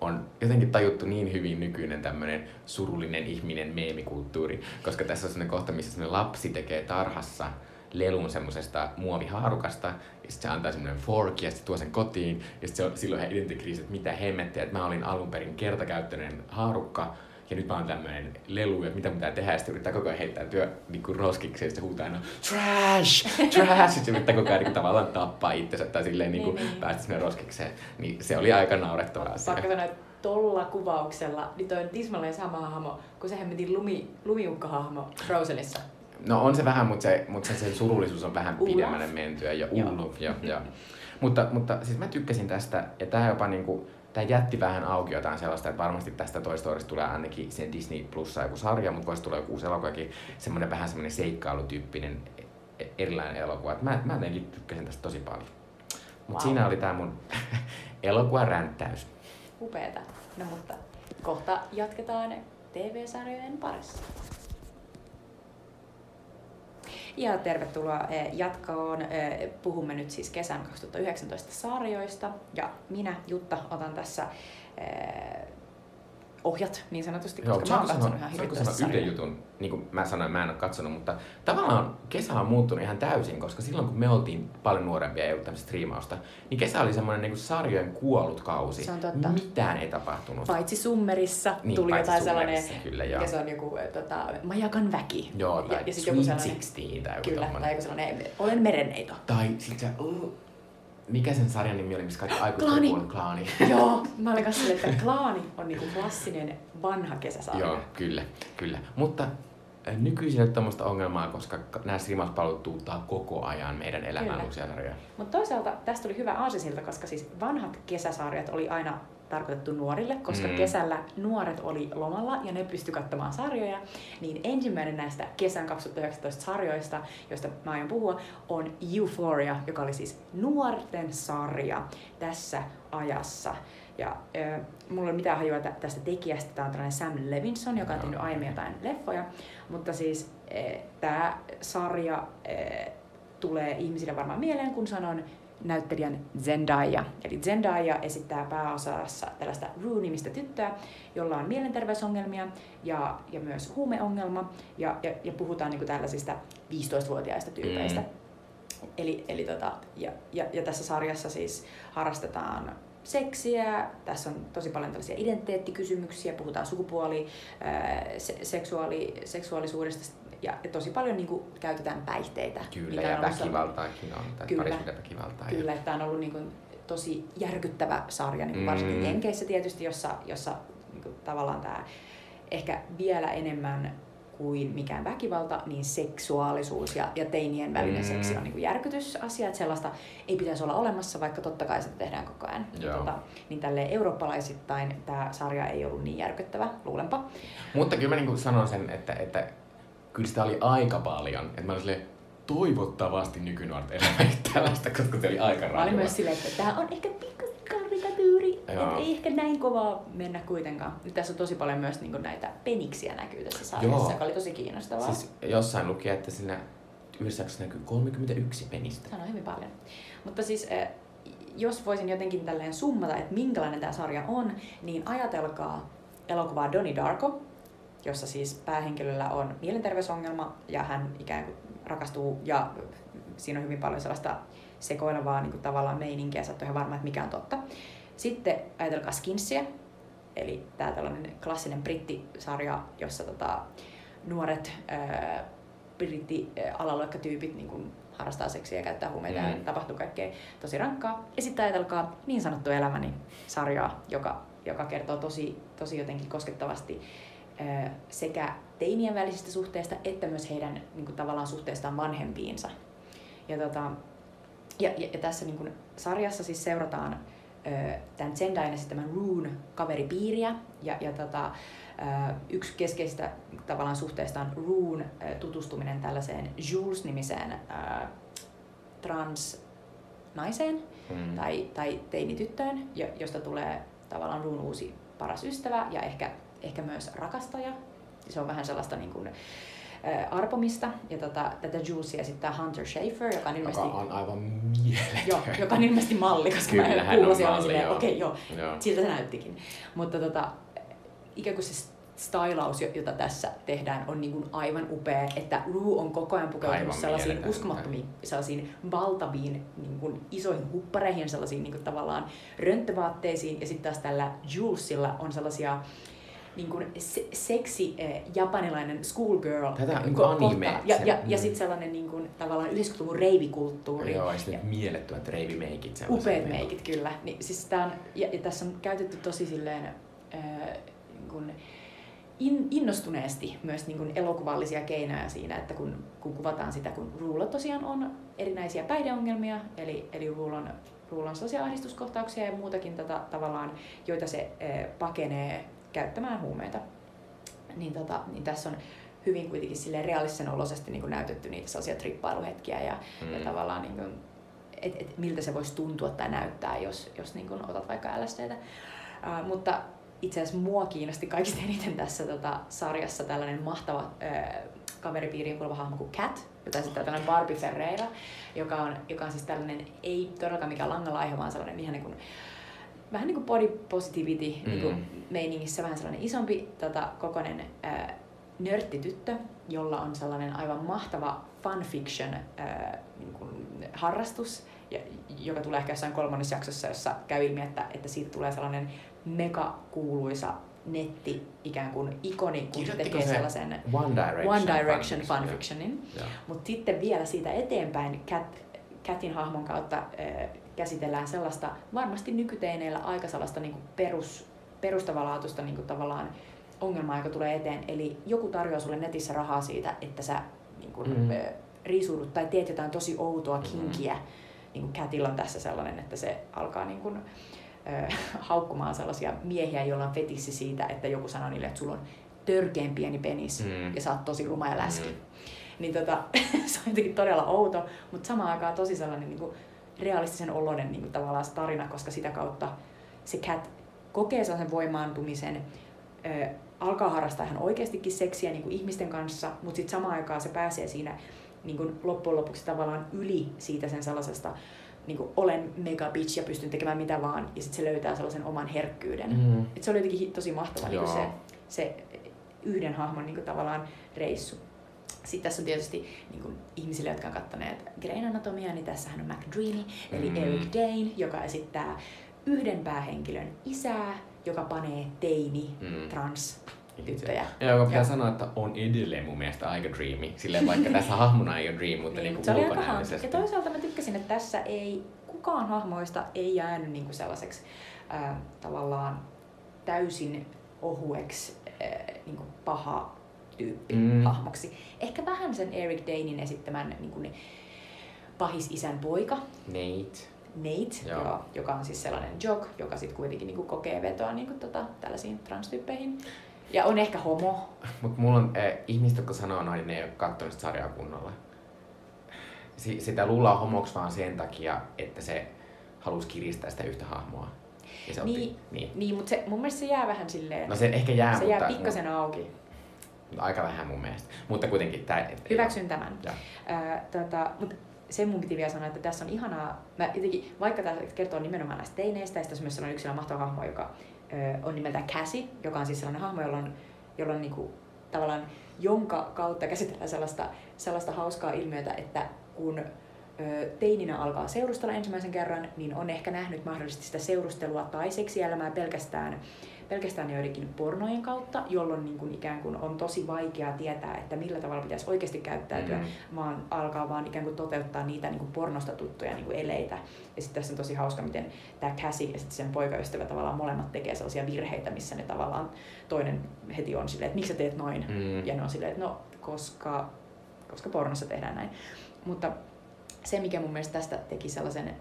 on jotenkin tajuttu niin hyvin nykyinen tämmöinen surullinen ihminen meemikulttuuri, koska tässä on sellainen kohta, missä sellainen lapsi tekee tarhassa lelun semmoisesta muovihaarukasta, ja sitten se antaa semmoinen fork, ja sitten tuo sen kotiin, ja sitten silloin hän identikriisi, että mitä hemmettiä, että mä olin alun perin kertakäyttöinen haarukka, ja nyt mä oon tämmöinen lelu, että mitä mun pitää tehdä, ja sitten yrittää koko ajan heittäytyä niin kuin roskiksi, ja sitten huutaa aina trash, trash, sitten yrittää koko ajan niin tavallaan tappaa itsensä, tai silleen niin kuin, Niin, niin. päästä sinne roskikseen. Niin se oli aika naurettava asia. Pakko sanoa, että tolla kuvauksella, niin toi on tismalleen sama hahmo kuin se hemmetin lumi, lumiukkahahmo Frozenissa. No on se vähän, mutta se, mutta se, sen surullisuus on vähän pidemmälle mentyä. Ja Joo. Uluf, joo, joo. Mutta, mutta siis mä tykkäsin tästä, ja tää jopa niinku, tää jätti vähän auki jotain sellaista, että varmasti tästä Toy Storysta tulee ainakin sen Disney Plussa joku sarja, mutta voisi tulla joku uusi elokuvakin, semmoinen vähän semmoinen seikkailutyyppinen e- erilainen elokuva. Et mä, mä jotenkin tykkäsin tästä tosi paljon. Mutta Wow. siinä oli tää mun *laughs* elokuvaränttäys. Upeeta. No mutta kohta jatketaan TV-sarjojen parissa. Ja tervetuloa eh, jatkoon. Eh, Puhumme nyt siis kesän 2019 sarjoista. Ja minä, Jutta, otan tässä eh, ohjat niin sanotusti, koska mä oon katsonut ihan hirvittävästi sanoa yhden jutun, niin kuin mä sanoin, mä en ole katsonut, mutta tavallaan kesä on muuttunut ihan täysin, koska silloin kun me oltiin paljon nuorempia ja ei ollut tämmöistä striimausta, niin kesä oli semmoinen niin sarjojen kuollut kausi. Se on totta. Mitään ei tapahtunut. Paitsi Summerissa Niin, tuli paitsi jotain sellainen, kyllä, joo. ja se on joku eh, tota, Majakan väki. Joo, tai ja, ja sit Sweet joku sellainen, 16 tai joku Kyllä, tommonen. tai joku sellainen, olen merenneito. Tai sit se, oh, mikä sen sarjan nimi oli, missä kaikki aikuiset Klaani. kuullut? Klaani. *laughs* Joo, mä olin kanssa että Klaani on niinku klassinen vanha kesäsarja. Joo, kyllä, kyllä. Mutta äh, nykyisin ole tämmöistä ongelmaa, koska ka- nämä streamauspalvelut tuuttaa koko ajan meidän elämään uusia sarjoja. Mutta toisaalta tästä tuli hyvä aasisilta, koska siis vanhat kesäsarjat oli aina tarkoitettu nuorille, koska Mm. kesällä nuoret oli lomalla ja ne pysty katsomaan sarjoja. Niin ensimmäinen näistä kesän 2019 sarjoista, joista mä aion puhua, on Euphoria, joka oli siis nuorten sarja tässä ajassa. Ja äh, mulla ei ole mitään hajua tä- tästä tekijästä. Tämä on tällainen Sam Levinson, joka on tehnyt aiemmin jotain leffoja. Mutta siis äh, tämä sarja äh, tulee ihmisille varmaan mieleen, kun sanon näyttelijän Zendaya. Eli Zendaya esittää pääosassa tällaista Rue-nimistä tyttöä, jolla on mielenterveysongelmia ja, ja myös huumeongelma. Ja, ja, ja puhutaan niin tällaisista 15-vuotiaista tyypeistä. Mm. Eli, eli tota, ja, ja, ja tässä sarjassa siis harrastetaan seksiä, tässä on tosi paljon tällaisia identiteettikysymyksiä, puhutaan sukupuoli, ää, se, seksuaali, seksuaalisuudesta ja, tosi paljon niin kuin, käytetään päihteitä. Kyllä, ja väkivaltaakin on, tai Kyllä. parisuhdeväkivaltaa. Kyllä, että tämä on ollut niin kuin, tosi järkyttävä sarja, niin kuin varsinkin Mm. Jenkeissä tietysti, jossa, jossa niin kuin, tavallaan tämä ehkä vielä enemmän kuin mikään väkivalta, niin seksuaalisuus ja, ja teinien välinen Mm. seksi on niin kuin järkytysasia, että sellaista ei pitäisi olla olemassa, vaikka totta kai sitä tehdään koko ajan. Joo. Tota, niin tälle eurooppalaisittain tämä sarja ei ollut niin järkyttävä, luulenpa. Mutta kyllä mä niinku sanon sen, että, että kyllä sitä oli aika paljon. Että mä olin silleen, toivottavasti nykynuoret elävät tällaista, koska se oli aika Mä olin rajua. myös silleen, että tämä on ehkä pikkusen karikatyyri, että ei ehkä näin kovaa mennä kuitenkaan. Nyt tässä on tosi paljon myös niin näitä peniksiä näkyy tässä sarjassa, Joo. joka oli tosi kiinnostavaa. Siis jossain luki, että siinä yhdessä näkyy 31 penistä. On hyvin paljon. Mutta siis eh, jos voisin jotenkin tälleen summata, että minkälainen tämä sarja on, niin ajatelkaa elokuvaa Donnie Darko, jossa siis päähenkilöllä on mielenterveysongelma ja hän ikään kuin rakastuu ja siinä on hyvin paljon sellaista sekoilevaa niin kuin tavallaan meininkiä, sä et ole ihan varma, että mikä on totta. Sitten ajatelkaa Skinsia, eli tämä tällainen klassinen brittisarja, jossa tota, nuoret ää, britti ää, alaluokkatyypit niin kuin harrastaa seksiä ja käyttää huumeita Mm. ja tapahtuu kaikkea tosi rankkaa. Ja sitten ajatelkaa niin sanottu elämäni sarjaa, joka, joka kertoo tosi, tosi jotenkin koskettavasti sekä teinien välisistä suhteista että myös heidän niin kuin, tavallaan suhteestaan vanhempiinsa. Ja, tota, ja, ja, ja tässä niin kuin, sarjassa siis seurataan tämän Zendain esittämän Rune kaveripiiriä ja, ja tota, Yksi keskeistä tavallaan suhteesta on Rune tutustuminen tällaiseen Jules-nimiseen trans-naiseen mm. tai, tai teinityttöön, josta tulee tavallaan Rune uusi paras ystävä ja ehkä, ehkä myös rakastaja. Se on vähän sellaista niin kuin, arpomista. Ja tota, tätä Julesia esittää Hunter Schafer, joka on ilmeisesti... Joka on aivan mieletön. Joo, joka on ilmeisesti malli, koska Kyllä, mä hän on malli, joo. okei, joo, Joo. siltä se näyttikin. Mutta tota, ikään kuin se stylaus, jota tässä tehdään, on niin kuin aivan upea, että Rue on koko ajan pukeutunut Aivan sellaisiin mieletön. uskomattomiin, sellaisiin valtaviin niin kuin isoihin huppareihin, sellaisiin niin kuin tavallaan rönttövaatteisiin, ja sitten taas tällä Julesilla on sellaisia niin kuin se, seksi eh, japanilainen schoolgirl Tätä eh, niin ko- kuin anime, kohta. Ja, ja, ja mm. sitten sellainen niin kuin, tavallaan 90-luvun reivikulttuuri. Joo, ja sitten mielettömät reivimeikit. Upeat niin- meikit, kyllä. Niin, siis tää on, ja, ja tässä on käytetty tosi silleen, ää, niin kun in, innostuneesti myös niin kun elokuvallisia keinoja siinä, että kun, kun kuvataan sitä, kun Ruulla tosiaan on erinäisiä päihdeongelmia, eli, eli Ruulla on, Ruulla on sellaisia ahdistuskohtauksia ja muutakin tota, tavallaan, joita se ää, pakenee käyttämään huumeita. Niin, tota, niin tässä on hyvin kuitenkin silleen realistisen olosesti niin näytetty niitä sellaisia trippailuhetkiä ja, mm. ja tavallaan niin kuin, et, et miltä se voisi tuntua tai näyttää, jos, jos niin kuin otat vaikka LSDtä. Uh, mutta itse asiassa mua kiinnosti kaikista eniten tässä tota, sarjassa tällainen mahtava uh, kaveripiiriin kuuluva hahmo kuin Cat, jota esittää tällainen Barbie Ferreira, joka on, joka on siis tällainen, ei todellakaan mikään langalaiha, vaan sellainen ihan niin kuin, vähän niin kuin body positivity mm. niin kuin meiningissä, vähän sellainen isompi tota, kokoinen ää, nörttityttö, jolla on sellainen aivan mahtava fanfiction ää, niin kuin harrastus, ja, joka tulee ehkä jossain kolmannessa jaksossa, jossa käy ilmi, että, että siitä tulee sellainen mega kuuluisa netti ikään kuin ikoni, kun se tekee se sellaisen One Direction, One Direction fanfiction, fanfictionin. Mutta sitten vielä siitä eteenpäin Cat, Catin hahmon kautta äh, käsitellään sellaista varmasti nykyteineillä aika sellaista niin perus, perustavanlaatuista niin tavallaan ongelmaa, joka tulee eteen. Eli joku tarjoaa sulle netissä rahaa siitä, että sä niin kuin, Mm. mm. äh, riisuudut tai teet jotain tosi outoa Mm. kinkiä. Niin kuin Catilla on tässä sellainen, että se alkaa niin kuin, haukkumaan sellaisia miehiä, joilla on fetissi siitä, että joku sanoo niille, että sulla on törkeän pieni penis Mm. ja sä oot tosi ruma ja läski. Mm. Niin tota, *laughs* se on jotenkin todella outo, mutta samaan aikaan tosi sellainen niin kuin realistisen oloinen niin kuin tavallaan se tarina, koska sitä kautta se Cat kokee sellaisen voimaantumisen, ö, alkaa harrastaa ihan oikeastikin seksiä niin kuin ihmisten kanssa, mutta sitten samaan aikaan se pääsee siinä niin kuin loppujen lopuksi tavallaan yli siitä sen sellaisesta niin kuin olen mega bitch ja pystyn tekemään mitä vaan, ja sitten se löytää sellaisen oman herkkyyden. Mm. Et se oli jotenkin tosi mahtava niin se, se yhden hahmon niin kuin tavallaan reissu. Sitten tässä on tietysti niin kuin ihmisille, jotka on katsoneet Grain Anatomia, niin tässähän on McDreamy, eli Mm. Eric Dane, joka esittää yhden päähenkilön isää, joka panee teini, Mm. trans tyttöjä. Ja joka pitää Ja- sanoa, että on edelleen mun mielestä aika dreamy. Silleen vaikka tässä *laughs* hahmona ei ole dream, mutta Niin, hauska. ulkonäöllisesti. Ja toisaalta mä tykkäsin, että tässä ei kukaan hahmoista ei jäänyt niinku sellaiseksi ää, tavallaan täysin ohueksi ää, niinku paha tyyppi Mm. hahmoksi. Ehkä vähän sen Eric Danein esittämän niinku, ne, pahis isän poika, Nate. Nate, Joo. joo. joka on siis sellainen jock, joka sitten kuitenkin niinku kokee vetoa niinku tota, tällaisiin transtyyppeihin. Ja on ehkä homo. *laughs* Mut mulla on äh, ihmiset, jotka sanoo noin, ne ei ole kattonut sitä sarjaa kunnolla. Si- sitä luullaan homoksi vaan sen takia, että se halusi kiristää sitä yhtä hahmoa. Ja se Niin. otti, niin. Niin, mutta se, mun mielestä se jää vähän silleen, No se ehkä jää, se mutta, jää pikkasen auki. Mutta aika vähän mun mielestä. Mutta kuitenkin tää... Hyväksyn tämän. Joo. Ää, tota, mut sen mun piti vielä sanoa, että tässä on ihanaa, mä jotenkin, vaikka tämä kertoo nimenomaan näistä teineistä, ja sitten on myös sellainen yksi sellainen mahtava hahmo, joka ö, on nimeltään Cassie, joka on siis sellainen hahmo, jolla on, jolla on niinku, tavallaan, jonka kautta käsitellään sellaista, sellaista hauskaa ilmiötä, että kun ö, teininä alkaa seurustella ensimmäisen kerran, niin on ehkä nähnyt mahdollisesti sitä seurustelua tai seksielämää pelkästään pelkästään joidenkin pornojen kautta, jolloin niin kuin ikään kuin on tosi vaikea tietää, että millä tavalla pitäisi oikeasti käyttäytyä, Mm. vaan alkaa vaan ikään kuin toteuttaa niitä niin kuin pornosta tuttuja niin kuin eleitä. Ja sitten tässä on tosi hauska, miten tämä Cassie ja sitten sen poikaystävä tavallaan molemmat tekee sellaisia virheitä, missä ne tavallaan toinen heti on silleen, että miksi sä teet noin? Mm. Ja ne on silleen, että no, koska, koska pornossa tehdään näin. Mutta se, mikä mun mielestä tästä teki sellaisen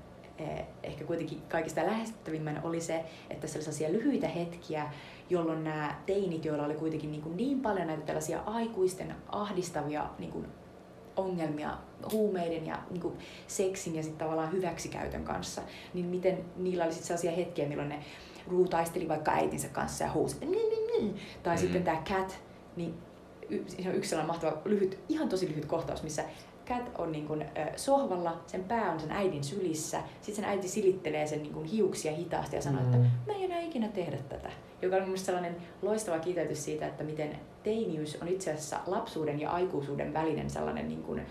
ehkä kuitenkin kaikista lähestyttävimmän oli se, että tässä oli sellaisia lyhyitä hetkiä, jolloin nämä teinit, joilla oli kuitenkin niin, kuin niin paljon näitä tällaisia aikuisten ahdistavia niin kuin ongelmia huumeiden ja niin kuin seksin ja sitten tavallaan hyväksikäytön kanssa, niin miten niillä oli sitten sellaisia hetkiä, milloin ne Rue taisteli vaikka äitinsä kanssa ja huusi, tai mm-hmm. sitten tämä Cat, niin siinä on yksi sellainen mahtava lyhyt, ihan tosi lyhyt kohtaus, missä Cat on niin kuin, äh, sohvalla, sen pää on sen äidin sylissä, sitten sen äiti silittelee sen niin kuin, hiuksia hitaasti ja sanoo, mm. että mä en enää ikinä tehdä tätä. Joka on mielestäni sellainen loistava kiteytys siitä, että miten teiniys on itse asiassa lapsuuden ja aikuisuuden välinen sellainen niin kuin,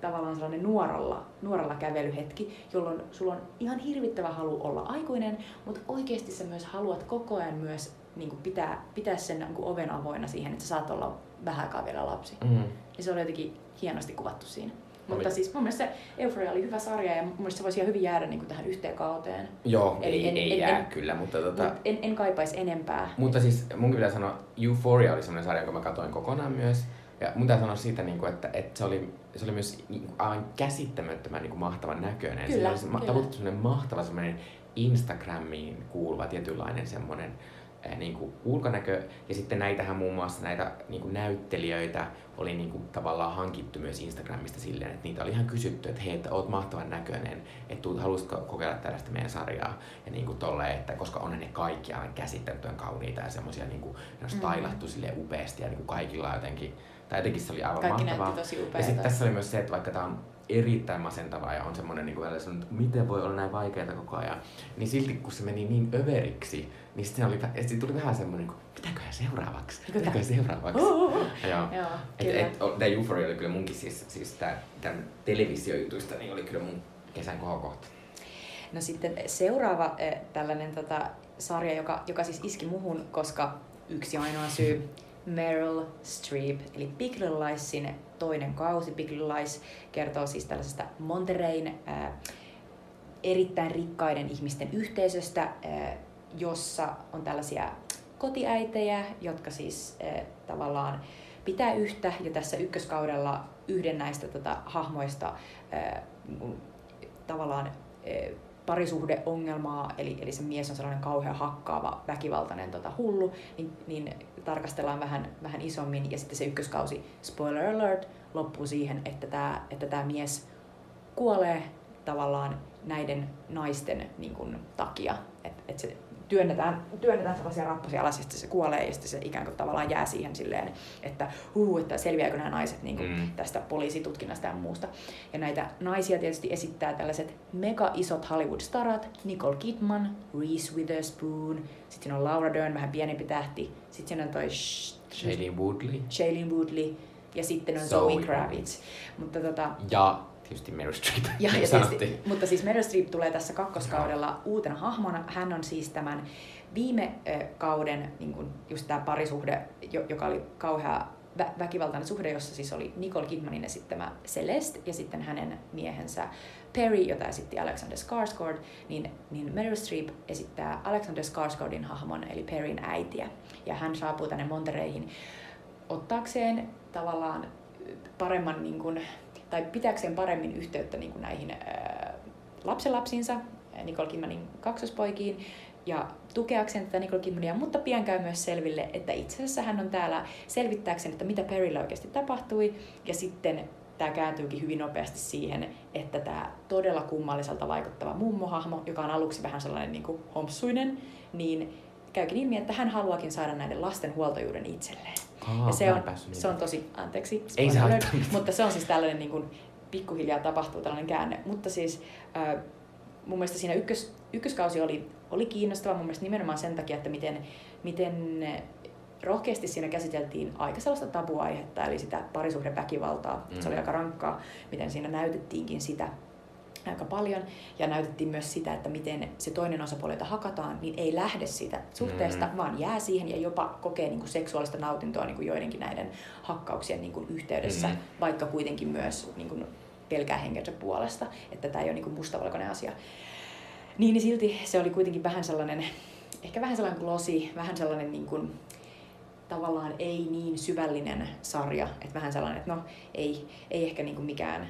tavallaan sellainen nuoralla, nuoralla kävelyhetki, jolloin sulla on ihan hirvittävä halu olla aikuinen, mutta oikeasti sä myös haluat koko ajan myös niin kuin pitää, pitää sen niin kuin oven avoinna siihen, että sä saat olla vähän aikaa vielä lapsi. Mm. Ja se oli jotenkin hienosti kuvattu siinä. Oli. Mutta siis mun mielestä se Euphoria oli hyvä sarja ja mun mielestä se voisi ihan hyvin jäädä niin kuin tähän yhteen kauteen. Joo, Eli ei, en, ei en, jää en, kyllä, mutta tota... Mut en, en kaipaisi enempää. Mutta siis mun pitää sanoa, Euphoria oli semmoinen sarja, jonka mä katsoin kokonaan myös. Ja mun pitää sanoa siitä, niin kuin, että, että se, oli, se oli myös niin aivan käsittämättömän niin kuin, mahtavan näköinen. Kyllä, se oli kyllä. semmoinen mahtava semmoinen Instagramiin kuuluva tietynlainen semmoinen niin kuin ulkonäkö. Ja sitten näitähän muun muassa näitä niin kuin näyttelijöitä oli niin kuin tavallaan hankittu myös Instagramista silleen, että niitä oli ihan kysytty, että hei, että oot mahtavan näköinen, että tuut, haluaisitko kokeilla tällaista meidän sarjaa. Ja niin kuin tolleen, että koska on ne kaikki aivan käsittämättömän kauniita ja semmoisia niin kuin, ne on stylattu mm. sille upeasti ja niin kuin kaikilla jotenkin, tai jotenkin se oli aivan Kaikki mahtavaa. tosi ja sitten tässä oli myös se, että vaikka tämä on erittäin masentavaa ja on semmoinen, niin kuin, että miten voi olla näin vaikeaa koko ajan, niin silti kun se meni niin överiksi, niin sitten oli, sitten tuli vähän semmoinen, niin mitäköhän seuraavaksi? Mitäköhän seuraavaksi? Oh, oh, oh. Joo. Joo et, et, tämä Euphoria oli kyllä munkin siis, siis tää, tämän televisiojutuista, niin oli kyllä mun kesän kohokohta. No sitten seuraava äh, tällainen tota, sarja, joka, joka siis iski muhun, koska yksi ainoa syy, *laughs* Meryl Streep, eli Big Little Liesin toinen kausi. Big Little Lies kertoo siis tällaisesta Monterein äh, erittäin rikkaiden ihmisten yhteisöstä, äh, jossa on tällaisia kotiäitejä, jotka siis äh, tavallaan pitää yhtä, ja tässä ykköskaudella yhden näistä tota, hahmoista äh, tavallaan äh, parisuhdeongelmaa, eli, eli se mies on sellainen kauhean hakkaava, väkivaltainen tota, hullu, niin, niin tarkastellaan vähän, vähän isommin. Ja sitten se ykköskausi, spoiler alert, loppuu siihen, että tämä että tää mies kuolee tavallaan näiden naisten niin kun, takia. Että et se työnnetään, työnnetään sellaisia rappusia alas ja sitten se kuolee ja sitten se ikään kuin tavallaan jää siihen silleen, että huu, että selviääkö nämä naiset niin kuin mm. tästä poliisitutkinnasta ja muusta. Ja näitä naisia tietysti esittää tällaiset mega isot Hollywood-starat, Nicole Kidman, Reese Witherspoon, sitten on Laura Dern, vähän pienempi tähti, sitten siinä on toi Shailene Woodley. Shailene Woodley ja sitten on Zoe, Zoe Kravitz. Mutta tota, ja tietysti Meryl Streep, *laughs* ja, ja tietysti, mutta siis Meryl Streep tulee tässä kakkoskaudella no. uutena hahmona. Hän on siis tämän viime kauden niin kun just tämä parisuhde, joka oli kauhea vä- väkivaltainen suhde, jossa siis oli Nicole Kidmanin esittämä Celeste ja sitten hänen miehensä Perry, jota esitti Alexander Skarsgård, niin, niin Meryl Streep esittää Alexander Skarsgårdin hahmon, eli Perryn äitiä. Ja hän saapuu tänne Montereihin ottaakseen tavallaan paremman niin kuin, tai pitääkseen paremmin yhteyttä niin kuin näihin ää, lapsenlapsinsa, Nicole Kidmanin kaksospoikiin, ja tukeakseen tätä Nicole Kidmania, mutta pian käy myös selville, että itse asiassa hän on täällä selvittääkseen, että mitä Perryllä oikeasti tapahtui, ja sitten tämä kääntyykin hyvin nopeasti siihen, että tämä todella kummalliselta vaikuttava mummohahmo, joka on aluksi vähän sellainen niin kuin hompsuinen, niin käykin ilmi, että hän haluakin saada näiden lasten huoltajuuden itselleen. Aa, ja se on, se on tosi, anteeksi, Ei se mutta se on siis tällainen niin kuin, pikkuhiljaa tapahtuu tällainen käänne. Mutta siis äh, mun mielestä siinä ykkös, ykköskausi oli, oli kiinnostava mun mielestä nimenomaan sen takia, että miten, miten rohkeasti siinä käsiteltiin aika sellaista tabuaihetta, eli sitä parisuhdeväkivaltaa. Mm. Se oli mm. aika rankkaa, miten siinä näytettiinkin sitä aika paljon. Ja näytettiin myös sitä, että miten se toinen osapuoli, jota hakataan, niin ei lähde siitä suhteesta, mm. vaan jää siihen ja jopa kokee niin kuin seksuaalista nautintoa niin kuin joidenkin näiden hakkauksien niin kuin yhteydessä, mm. vaikka kuitenkin myös niin kuin pelkää henkensä puolesta, että tämä ei ole niin kuin mustavalkoinen asia. Niin, niin silti se oli kuitenkin vähän sellainen, ehkä vähän sellainen glossy, vähän sellainen niin kuin, tavallaan ei niin syvällinen sarja, että vähän sellainen, että no ei, ei ehkä niin kuin mikään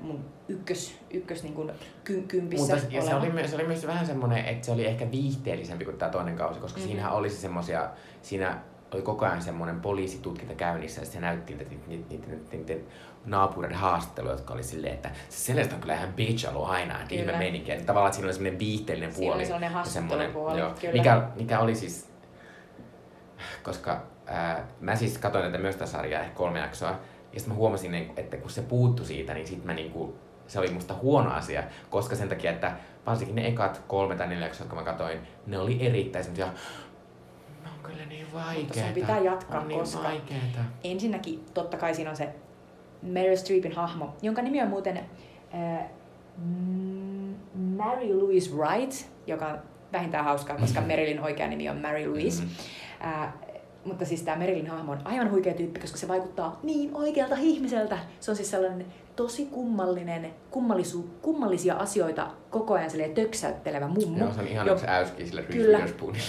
mun ykkös, ykkös niin kuin ky, kympissä Mutta ja se oli, myös, se oli myös vähän semmoinen, että se oli ehkä viihteellisempi kuin tämä toinen kausi, koska mm-hmm. siinähän olisi semmoisia, siinä oli koko ajan semmoinen poliisitutkinta käynnissä ja se näytti niitä, niitä, niitä, niitä, niitä naapureiden haastatteluja, jotka oli silleen, että se sellaista on kyllä ihan bitch ollut aina, että ihme meininki. Että tavallaan siinä oli semmoinen viihteellinen puoli. Siinä oli sellainen haastattelupuoli, joo, kyllä. Mikä, mikä oli siis, koska ää, mä siis katsoin tätä myös tätä sarjaa, ehkä kolme jaksoa, ja sitten mä huomasin, että kun se puuttu siitä, niin sitten mä niinku, se oli musta huono asia, koska sen takia, että varsinkin ne ekat kolme tai neljä jotka mä katsoin, ne oli erittäin semmoisia on kyllä niin vaikeeta. Mutta sun pitää jatkaa, on niin koska vaikeeta. ensinnäkin totta kai siinä on se Meryl Streepin hahmo, jonka nimi on muuten äh, Mary Louise Wright, joka on vähintään hauskaa, koska. *laughs* Merylin oikea nimi on Mary Louise. Mm-hmm. Äh, mutta siis tämä Merilin hahmo on aivan huikea tyyppi, koska se vaikuttaa niin oikealta ihmiseltä. Se on siis sellainen tosi kummallinen, kummallisu, kummallisia asioita koko ajan töksäyttelevä mummo. Joo, se on ihan jo, äyski sille Kyllä.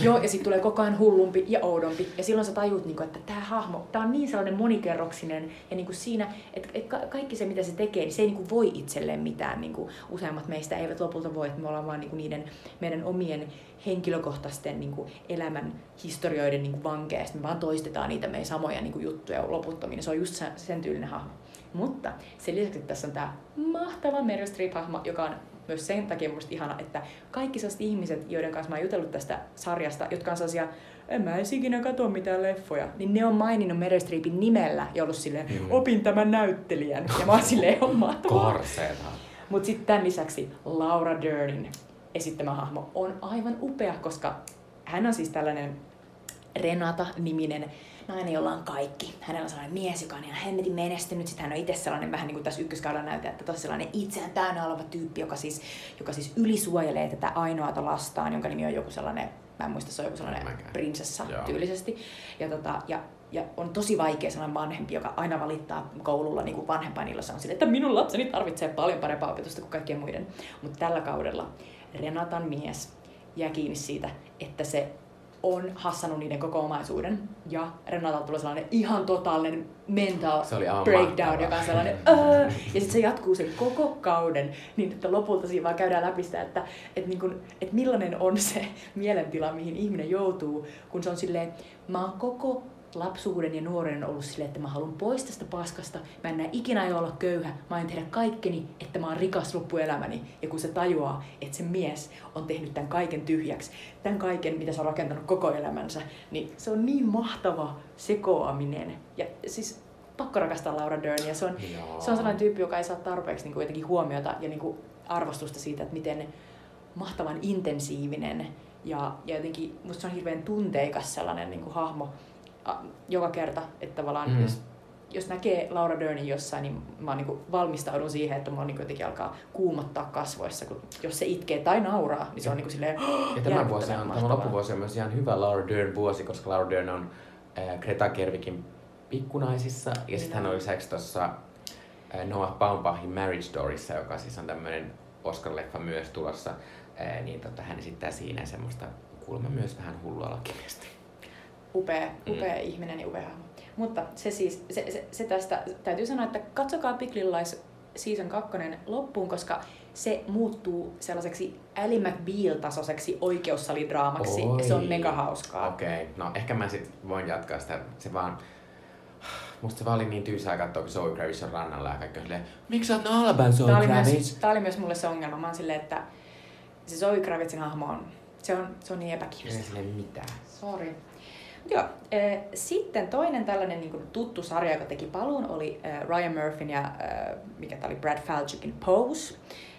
Joo, ja sitten tulee koko ajan hullumpi ja oudompi. Ja silloin sä tajut, niinku, että tämä hahmo, tämä on niin sellainen monikerroksinen. Ja niinku siinä, että et ka- kaikki se mitä se tekee, niin se ei niinku voi itselleen mitään. Niinku, useimmat meistä eivät lopulta voi, että me ollaan vaan niinku niiden meidän omien henkilökohtaisten niinku, elämän historioiden niinku, vankeja. me vaan toistetaan niitä meidän samoja niinku, juttuja loputtomiin. Se on just sen tyylinen hahmo. Mutta sen lisäksi tässä on tämä mahtava Meryl Streep-hahmo, joka on myös sen takia musta ihana, että kaikki sellaiset ihmiset, joiden kanssa mä oon jutellut tästä sarjasta, jotka on sellaisia, en mä edes ikinä katso mitään leffoja, niin ne on maininnut Meryl Streepin nimellä ja ollut silleen, mm. opin tämän näyttelijän. Ja mä oon silleen, on mahtavaa. Mutta sitten tämän lisäksi Laura Dernin esittämä hahmo on aivan upea, koska hän on siis tällainen Renata-niminen nainen, jolla on kaikki. Hänellä on sellainen mies, joka on ihan hemmetin menestynyt. Sitten hän on itse sellainen vähän niin kuin tässä ykköskaudella näytetään, että tosi sellainen itseään täynnä oleva tyyppi, joka siis, joka siis ylisuojelee tätä ainoata lastaan, jonka nimi on joku sellainen, mä en muista, se on joku sellainen prinsessa Joo. tyylisesti. Ja, tota, ja ja on tosi vaikea sellainen vanhempi, joka aina valittaa koululla niin kuin vanhempainillassa on sille, että minun lapseni tarvitsee paljon parempaa opetusta kuin kaikkien muiden. Mutta tällä kaudella Renatan mies jää kiinni siitä, että se on hassannut niiden koko omaisuuden. Ja Renatalta tulee sellainen ihan totaalinen mental se oli breakdown, joka on sellainen Ää! Ja sitten se jatkuu sen koko kauden, niin että lopulta siinä vaan käydään läpi sitä, että, että, niin kun, että millainen on se mielentila, mihin ihminen joutuu, kun se on silleen, mä oon koko lapsuuden ja nuoren ollut silleen, että mä haluan pois tästä paskasta, mä en näe ikinä olla köyhä, mä en tehdä kaikkeni, että mä oon rikas loppuelämäni. Ja kun se tajuaa, että se mies on tehnyt tämän kaiken tyhjäksi, tämän kaiken, mitä se on rakentanut koko elämänsä, niin se on niin mahtava sekoaminen. Ja siis pakko rakastaa Laura Dernia. Se on, se on sellainen tyyppi, joka ei saa tarpeeksi niin kuin huomiota ja niin kuin arvostusta siitä, että miten mahtavan intensiivinen ja, ja jotenkin musta se on hirveän tunteikas sellainen niin kuin hahmo joka kerta, että tavallaan mm. jos, jos näkee Laura Dernin jossain, niin mä niin valmistaudun siihen, että mä niin jotenkin alkaa kuumottaa kasvoissa, kun jos se itkee tai nauraa, niin se on niin kuin silleen Ja tämä, vuosi on, tämä loppuvuosi on myös ihan hyvä Laura Dern vuosi, koska Laura Dern on äh, Greta Gerwigin pikkunaisissa, ja sitten hän on lisäksi tuossa äh, Noah Baumbachin Marriage Storyssa, joka siis on tämmöinen Oscar-leffa myös tulossa, äh, niin tota, hän esittää siinä semmoista kuulemma myös vähän hullua lakimiestä upea, upea mm. ihminen ja upea hahmo. Mutta se siis, se, se, se tästä, täytyy sanoa, että katsokaa Big Little Lies season 2 loppuun, koska se muuttuu sellaiseksi Ally McBeal-tasoiseksi oikeussalidraamaksi. Oi. Ja se on mega hauskaa. Okei, okay. no ehkä mä sit voin jatkaa sitä. Se vaan, musta se vaan oli niin tyysää katsoa, kun Zoe Kravitz on rannalla ja kaikki on silleen, miksi sä oot nalban Zoe tää Kravitz? Myös, tää oli myös mulle se ongelma. Mä oon silleen, että se Zoe Kravitzin hahmo on, se on, se on niin epäkiinnostava. Ei sille mitään. Sorry. Joo. Sitten toinen tällainen niin kuin tuttu sarja, joka teki paluun, oli Ryan Murphyn ja mikä tämä oli Brad Falchukin Pose.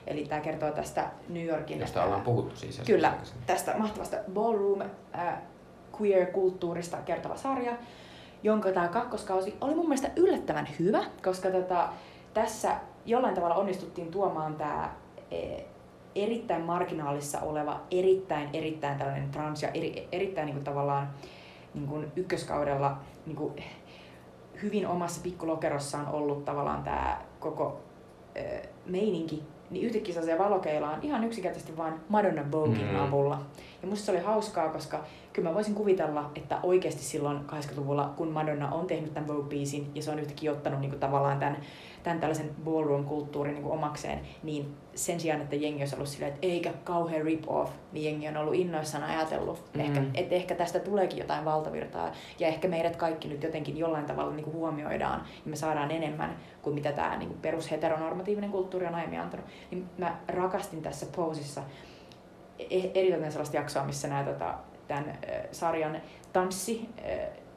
Eli tämä kertoo tästä New Yorkin... Josta ollaan puhuttu siis. Kyllä, tästä mahtavasta ballroom queer-kulttuurista kertova sarja, jonka tämä kakkoskausi oli mun mielestä yllättävän hyvä, koska tota, tässä jollain tavalla onnistuttiin tuomaan tämä e, erittäin marginaalissa oleva, erittäin, erittäin tällainen trans ja eri, erittäin niin kuin tavallaan niin kuin ykköskaudella niin kuin hyvin omassa pikkulokerossaan ollut tavallaan tämä koko ö, meininki, niin yhtäkkiä se valokeilaan ihan yksinkertaisesti vain Madonna Bogin mm. avulla. Ja musta se oli hauskaa, koska kyllä mä voisin kuvitella, että oikeasti silloin 80-luvulla, kun Madonna on tehnyt tämän Vogue-biisin ja se on yhtäkkiä ottanut niin kuin tavallaan tämän, tämän tällaisen ballroom-kulttuurin niin kuin omakseen, niin sen sijaan, että jengi olisi ollut silleen, että eikä kauhean rip-off, niin jengi on ollut innoissaan ajatellut, mm. ehkä, että ehkä tästä tuleekin jotain valtavirtaa ja ehkä meidät kaikki nyt jotenkin jollain tavalla niin kuin huomioidaan ja me saadaan enemmän kuin mitä tämä niin kuin perusheteronormatiivinen kulttuuri on aiemmin antanut. Niin mä rakastin tässä posissa e-, eritoten sellaista jaksoa, missä nämä tota, tämän sarjan tanssi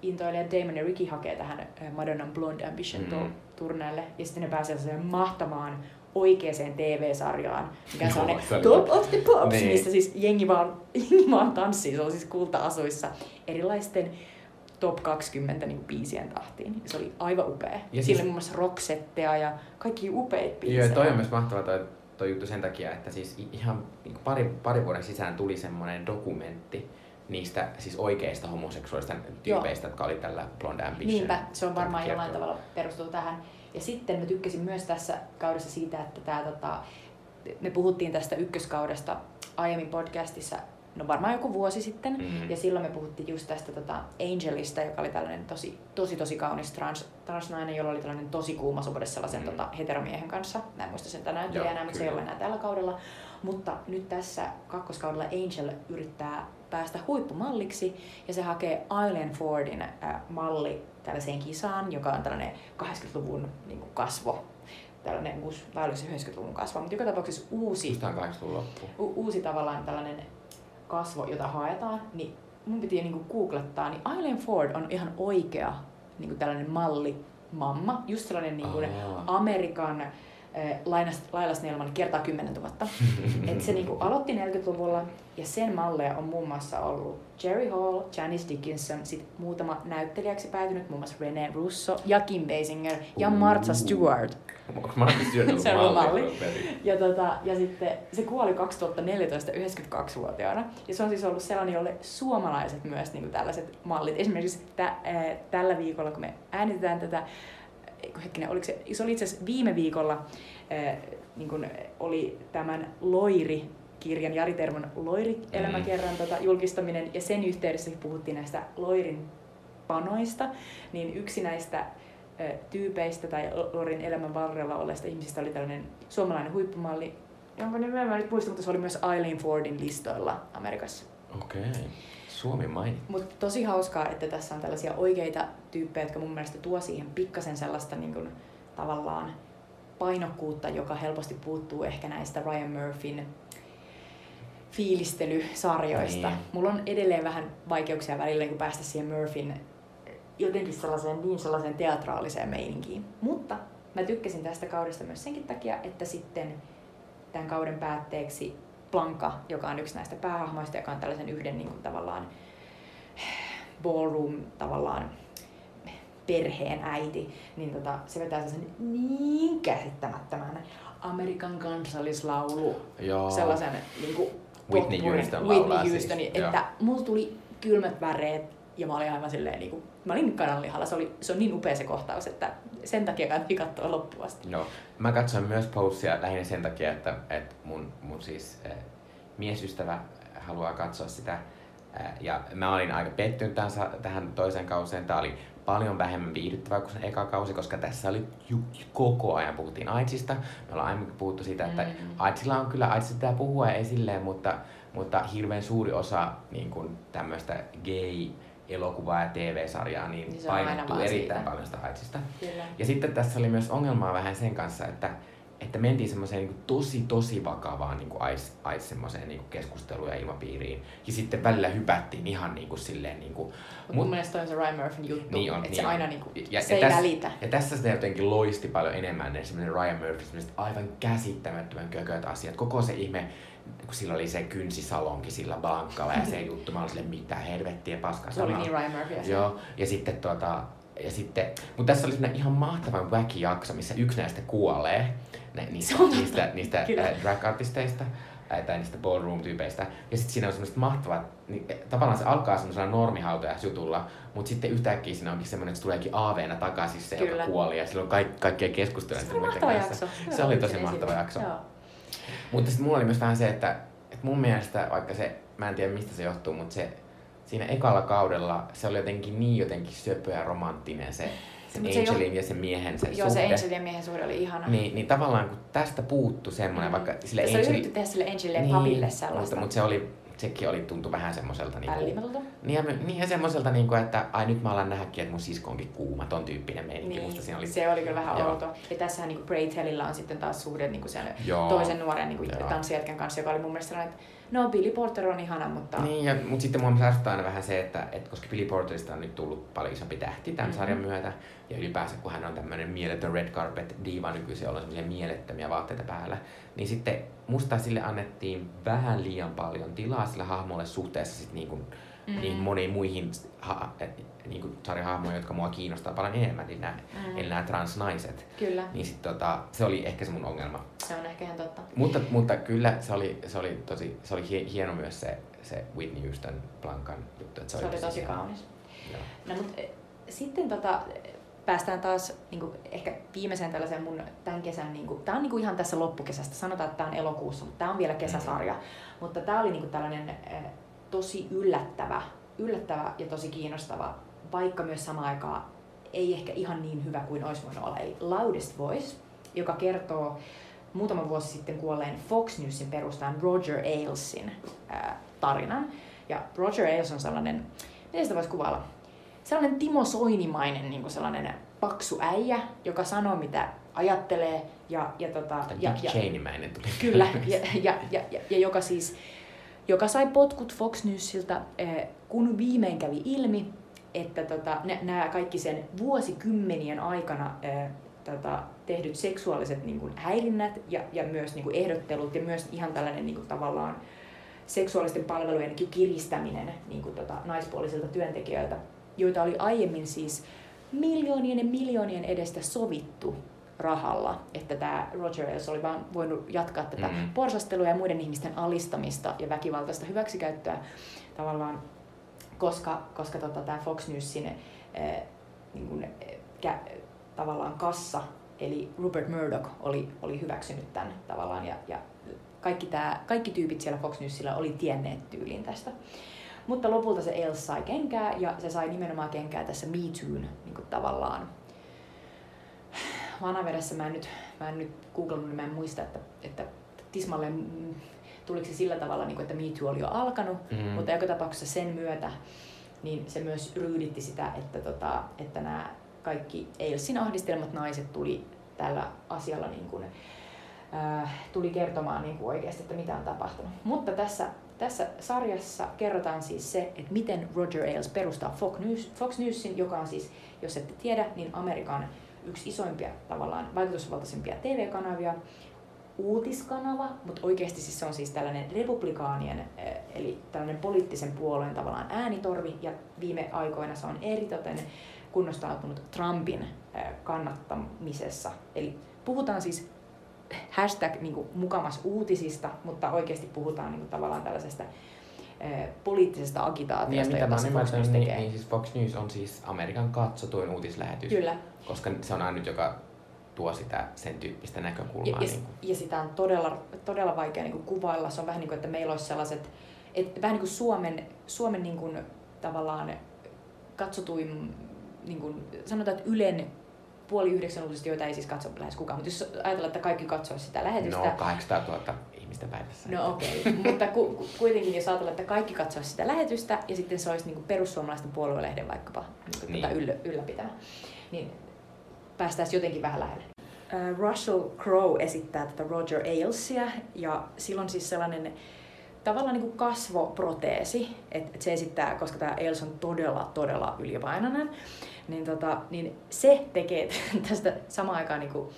intoilijat Damon ja Ricky hakee tähän Madonnan Blonde Ambition mm. turneelle ja sitten ne pääsee sellaiseen mahtamaan oikeaan TV-sarjaan, mikä on sellainen Top of the Pops, niin. missä siis jengi vaan, *laughs* jengi vaan tanssii, se on siis kulta-asuissa erilaisten top 20 niin biisien tahtiin. Se oli aivan upea. Ja Sillä siis... muun muassa rocksetteja ja kaikki upeita biisejä. Joo, toi on myös mahtava toi, toi juttu sen takia, että siis ihan niin pari, pari vuoden sisään tuli semmoinen dokumentti, niistä siis oikeista homoseksuaalista tyypeistä, Joo. jotka oli tällä Blonde Ambition. Niinpä, se on varmaan jollain tavalla perustuu tähän. Ja sitten mä tykkäsin myös tässä kaudessa siitä, että tää, tota, me puhuttiin tästä ykköskaudesta aiemmin podcastissa, no varmaan joku vuosi sitten, mm-hmm. ja silloin me puhuttiin just tästä tota Angelista, joka oli tällainen tosi, tosi, tosi kaunis trans, transnainen, jolla oli tällainen tosi kuuma suhde sellaisen mm-hmm. tota, heteromiehen kanssa. Mä en muista sen tänään enää, mutta se ei ole enää tällä kaudella. Mutta nyt tässä kakkoskaudella Angel yrittää päästä huippumalliksi ja se hakee Eileen Fordin äh, malli tällaiseen kisaan, joka on tällainen 80-luvun niin kuin kasvo tällainen uusi, vai 90-luvun kasvo, mutta joka tapauksessa uusi, u- uusi tavallaan tällainen kasvo, jota haetaan, niin mun piti niin kuin googlettaa, niin Eileen Ford on ihan oikea niin kuin tällainen malli mamma, just sellainen niin kuin Amerikan Laila Snellman kertaa 10 000. Et se niinku aloitti 40-luvulla ja sen malleja on muun muassa ollut Jerry Hall, Janice Dickinson, sitten muutama näyttelijäksi päätynyt, muun muassa René Russo ja Kim Basinger ja Martha Stewart. Martha Stewart *laughs* se on malli. Ja, tota, ja sitten se kuoli 2014 92-vuotiaana. Ja se on siis ollut sellainen, jolle suomalaiset myös niin tällaiset mallit. Esimerkiksi tä, äh, tällä viikolla, kun me äänitetään tätä, hetkinen, oliko se, se oli itse asiassa viime viikolla, äh, niin kun oli tämän Loiri kirjan, Jari Tervon Loiri-elämäkerran mm. tota, julkistaminen, ja sen yhteydessä puhuttiin näistä Loirin panoista, niin yksi näistä ö, tyypeistä tai Loirin elämän varrella olleista ihmisistä oli tällainen suomalainen huippumalli, jonka nimeä mä nyt muistan, mutta se oli myös Eileen Fordin listoilla Amerikassa. Okei. Okay. Suomi mainittu. Mutta tosi hauskaa, että tässä on tällaisia oikeita tyyppejä, jotka mun mielestä tuo siihen pikkasen sellaista niin kuin, tavallaan painokkuutta, joka helposti puuttuu ehkä näistä Ryan Murphyn fiilistelysarjoista. Niin. Mulla on edelleen vähän vaikeuksia välillä niin päästä siihen Murphyn jotenkin sellaiseen, niin sellaiseen teatraaliseen meininkiin. Mutta mä tykkäsin tästä kaudesta myös senkin takia, että sitten tämän kauden päätteeksi Blanka, joka on yksi näistä päähahmoista, joka on tällaisen yhden niin kuin, tavallaan ballroom tavallaan perheen äiti, niin tota, se vetää sen niin käsittämättömän Amerikan kansallislaulu, Joo. sellaisen niin kuin, Whitney Houston Whitney Houston, siis. että mulla tuli kylmät väreet ja mä olin aivan silleen, niin kuin, mä olin kananlihalla. Se, oli, se on niin upea se kohtaus, että sen takia kannattaa katsoa loppuun asti. No, mä katsoin myös Postia lähinnä sen takia, että, että mun, mun siis äh, miesystävä haluaa katsoa sitä. Äh, ja mä olin aika pettynyt tähän, tähän toiseen kauseen. Tää oli paljon vähemmän viihdyttävää kuin se eka kausi, koska tässä oli ju, koko ajan puhuttiin AIDSista. Me ollaan aiemmin puhuttu siitä, että mm. AIDSilla on kyllä, AIDS pitää puhua esilleen, mutta, mutta hirveän suuri osa niin kuin tämmöistä gay elokuvaa ja TV-sarjaa, niin, niin painottuu erittäin siitä. paljon sitä. Kyllä. Ja sitten tässä oli myös ongelmaa vähän sen kanssa, että että mentiin semmoiseen niin tosi tosi vakavaan niin ais, ais semmoiseen niin keskusteluun ja ilmapiiriin. Ja sitten välillä hypättiin ihan niin kuin silleen... Niin kuin, mut, mun mielestä on se Ryan Murphyn juttu, niin on, että niin se on. aina niin kuin, ja, se ja ei täs, välitä. Ja tässä se jotenkin loisti paljon enemmän ne semmoinen Ryan Murphy, aivan käsittämättömän kököt asiat. Koko se ihme, kun sillä oli se kynsisalonki sillä Blankalla ja se juttu, mä olin silleen, mitä helvettiä paskaa. Se oli niin Ryan Murphy. Joo, ja sitten tuota, ja sitten, mutta tässä oli ihan mahtavan väkijakso, missä yksi näistä kuolee ne, niistä, niistä, niistä äh, drag-artisteista tai niistä ballroom-tyypeistä. Ja sitten siinä on semmoiset mahtavat, niin, e, tavallaan se alkaa semmoisella normihautajaisjutulla, mutta sitten yhtäkkiä siinä onkin semmoinen, että se tuleekin aaveena takaisin se, Kyllä. joka kuoli, ja silloin kaik, kaikkea keskustelua. Se oli mahtava jakso. Se oli tosi mahtava jakso. Mutta sitten mulla oli myös vähän se, että, että mun mielestä vaikka se mä en tiedä mistä se johtuu, mutta se siinä ekalla kaudella se oli jotenkin niin jotenkin söpö ja romanttinen se se Angelin jo- ja sen miehen se Joo, suhde. se Angelin ja miehen suhde oli ihana. Niin, niin tavallaan kun tästä puuttu semmoinen, Mm. vaikka sille Tässä oli Angel... yritetty tehdä sille Angelille niin, papille mutta, sellaista. mutta se oli, sekin oli, tuntui vähän semmoiselta niinku, niin me- niin ja semmoiselta niinku, että ai nyt mä alan nähdäkin, että mun sisko onkin kuuma, ton tyyppinen meininki. Niin, Musta siinä oli se oli kyllä vähän Joo. outoa. Ja tässähän niinku Bray Tellillä on sitten taas suhde niinku sen Joo. toisen nuoren Joo. tanssijätkän kanssa, joka oli mun mielestä sellainen, että no Billy Porter on ihana, mutta Niin, ja, mutta sitten mua ärsyttää aina vähän se, että, että koska Billy Porterista on nyt tullut paljon isompi tähti tämän Mhm. sarjan myötä, ja ylipäänsä kun hän on tämmöinen mieletön red carpet diva nykyisin, jolla on semmoisia mielettömiä vaatteita päällä, niin sitten musta sille annettiin vähän liian paljon tilaa sille hahmolle suhteessa sit niin kuin, Mm. niin moniin muihin ha, niin kuin sarjahahmoihin, jotka mua kiinnostaa paljon enemmän, niin nämä, Mm. eli nämä transnaiset. Kyllä, Niin sit, tota, se oli ehkä se mun ongelma. se on ehkä ihan totta. Mutta, mutta kyllä se oli, se oli tosi se oli hie- hieno myös se, se Whitney Houston Blancan juttu. Että Se oli tosi hieno. kaunis. Joo. No mutta eh, sitten tota, päästään taas niinku, ehkä viimeiseen tällaiseen mun tämän kesän, niinku, tää on niinku ihan tässä loppukesästä, sanotaan, että tää on elokuussa, mutta tää on vielä kesäsarja. Mutta tää oli niinku tällainen eh, tosi yllättävä, yllättävä ja tosi kiinnostava, vaikka myös samaan aikaan ei ehkä ihan niin hyvä kuin olisi voinut olla. Eli Loudest Voice, joka kertoo muutama vuosi sitten kuolleen Fox Newsin perustajan Roger Ailesin ää, tarinan. Ja Roger Ailes on sellainen, miten sitä voisi kuvailla? Sellainen Timo Soinimainen niin kuin sellainen paksu äijä, joka sanoo mitä ajattelee ja, ja, tota, ja, ja, Cheney-mäinen tuli. Kyllä, *laughs* ja, ja, ja, ja, ja joka siis joka sai potkut Fox Newsilta, eh, kun viimein kävi ilmi, että tota, nämä kaikki sen vuosikymmenien aikana eh, tota, tehdyt seksuaaliset niin kuin, häirinnät ja, ja myös niin kuin, ehdottelut ja myös ihan tällainen niin kuin, tavallaan seksuaalisten palvelujen kiristäminen niin kuin, tota, naispuolisilta työntekijöiltä, joita oli aiemmin siis miljoonien ja miljoonien edestä sovittu rahalla, että tämä Roger Ailes oli vaan voinut jatkaa tätä Mm. porsastelua ja muiden ihmisten alistamista ja väkivaltaista hyväksikäyttöä tavallaan, koska, koska tota, tämä Fox Newsin eh, niin kuin, eh, kä, tavallaan kassa, eli Rupert Murdoch oli, oli hyväksynyt tämän tavallaan ja, ja kaikki, tää, kaikki tyypit siellä Fox Newsilla oli tienneet tyyliin tästä. Mutta lopulta se Els sai kenkää ja se sai nimenomaan kenkää tässä Me Toon niin kuin tavallaan vanavedessä mä en nyt, mä en nyt googlannut, niin mä en muista, että, että tismalleen mm, tuliko se sillä tavalla, niin kuin, että Me Too oli jo alkanut, mm. mutta joka tapauksessa sen myötä niin se myös ryyditti sitä, että, tota, että nämä kaikki Ailsin ahdistelmat naiset tuli tällä asialla niin kuin, äh, tuli kertomaan niin kuin oikeasti, että mitä on tapahtunut. Mutta tässä, tässä sarjassa kerrotaan siis se, että miten Roger Ailes perustaa Fox, News, Fox Newsin, joka on siis, jos ette tiedä, niin Amerikan yksi isoimpia tavallaan vaikutusvaltaisimpia TV-kanavia, uutiskanava, mutta oikeasti siis se on siis tällainen republikaanien, eh, eli tällainen poliittisen puolueen tavallaan äänitorvi, ja viime aikoina se on eritoten kunnostautunut Trumpin eh, kannattamisessa. Eli puhutaan siis hashtag niin kuin, mukamas uutisista, mutta oikeasti puhutaan niin kuin, tavallaan tällaisesta eh, poliittisesta Niin, ja agitaatiosta, mitä mä jota se Fox News niin, tekee. niin siis Fox News on siis Amerikan katsotuin uutislähetys. Kyllä. Koska se on ainut, joka tuo sitä sen tyyppistä Ja, näkökulmaa. ja, niin kuin. ja sitä on todella, todella vaikea niin kuin kuvailla. Se on vähän niin kuin, että meillä olisi sellaiset, et, vähän niin kuin Suomen, Suomen niin kuin, tavallaan katsotuin, niin kuin, sanotaan, että Ylen puoli yhdeksän uutista, joita ei siis katso lähes kukaan. Mutta jos ajatellaan, että kaikki katsoo sitä lähetystä, No 800 000 ihmistä päivässä. No okei, okay. mutta ku, ku, kuitenkin jos ajatellaan, että kaikki katsoo sitä lähetystä ja sitten se olisi niin kuin perussuomalaisten puoluelehden vaikkapa niin Niin. tätä yllä, ylläpitämä, niin päästäisiin jotenkin vähän lähelle. Uh, Russell Crowe esittää tätä Roger Ailesia ja sillä on siis sellainen tavallaan niin kuin kasvoproteesi, että et se esittää, koska tämä Ailes on todella, todella ylipainoinen, niin, tota, niin se tekee *laughs* tästä samaan aikaan niin kuin,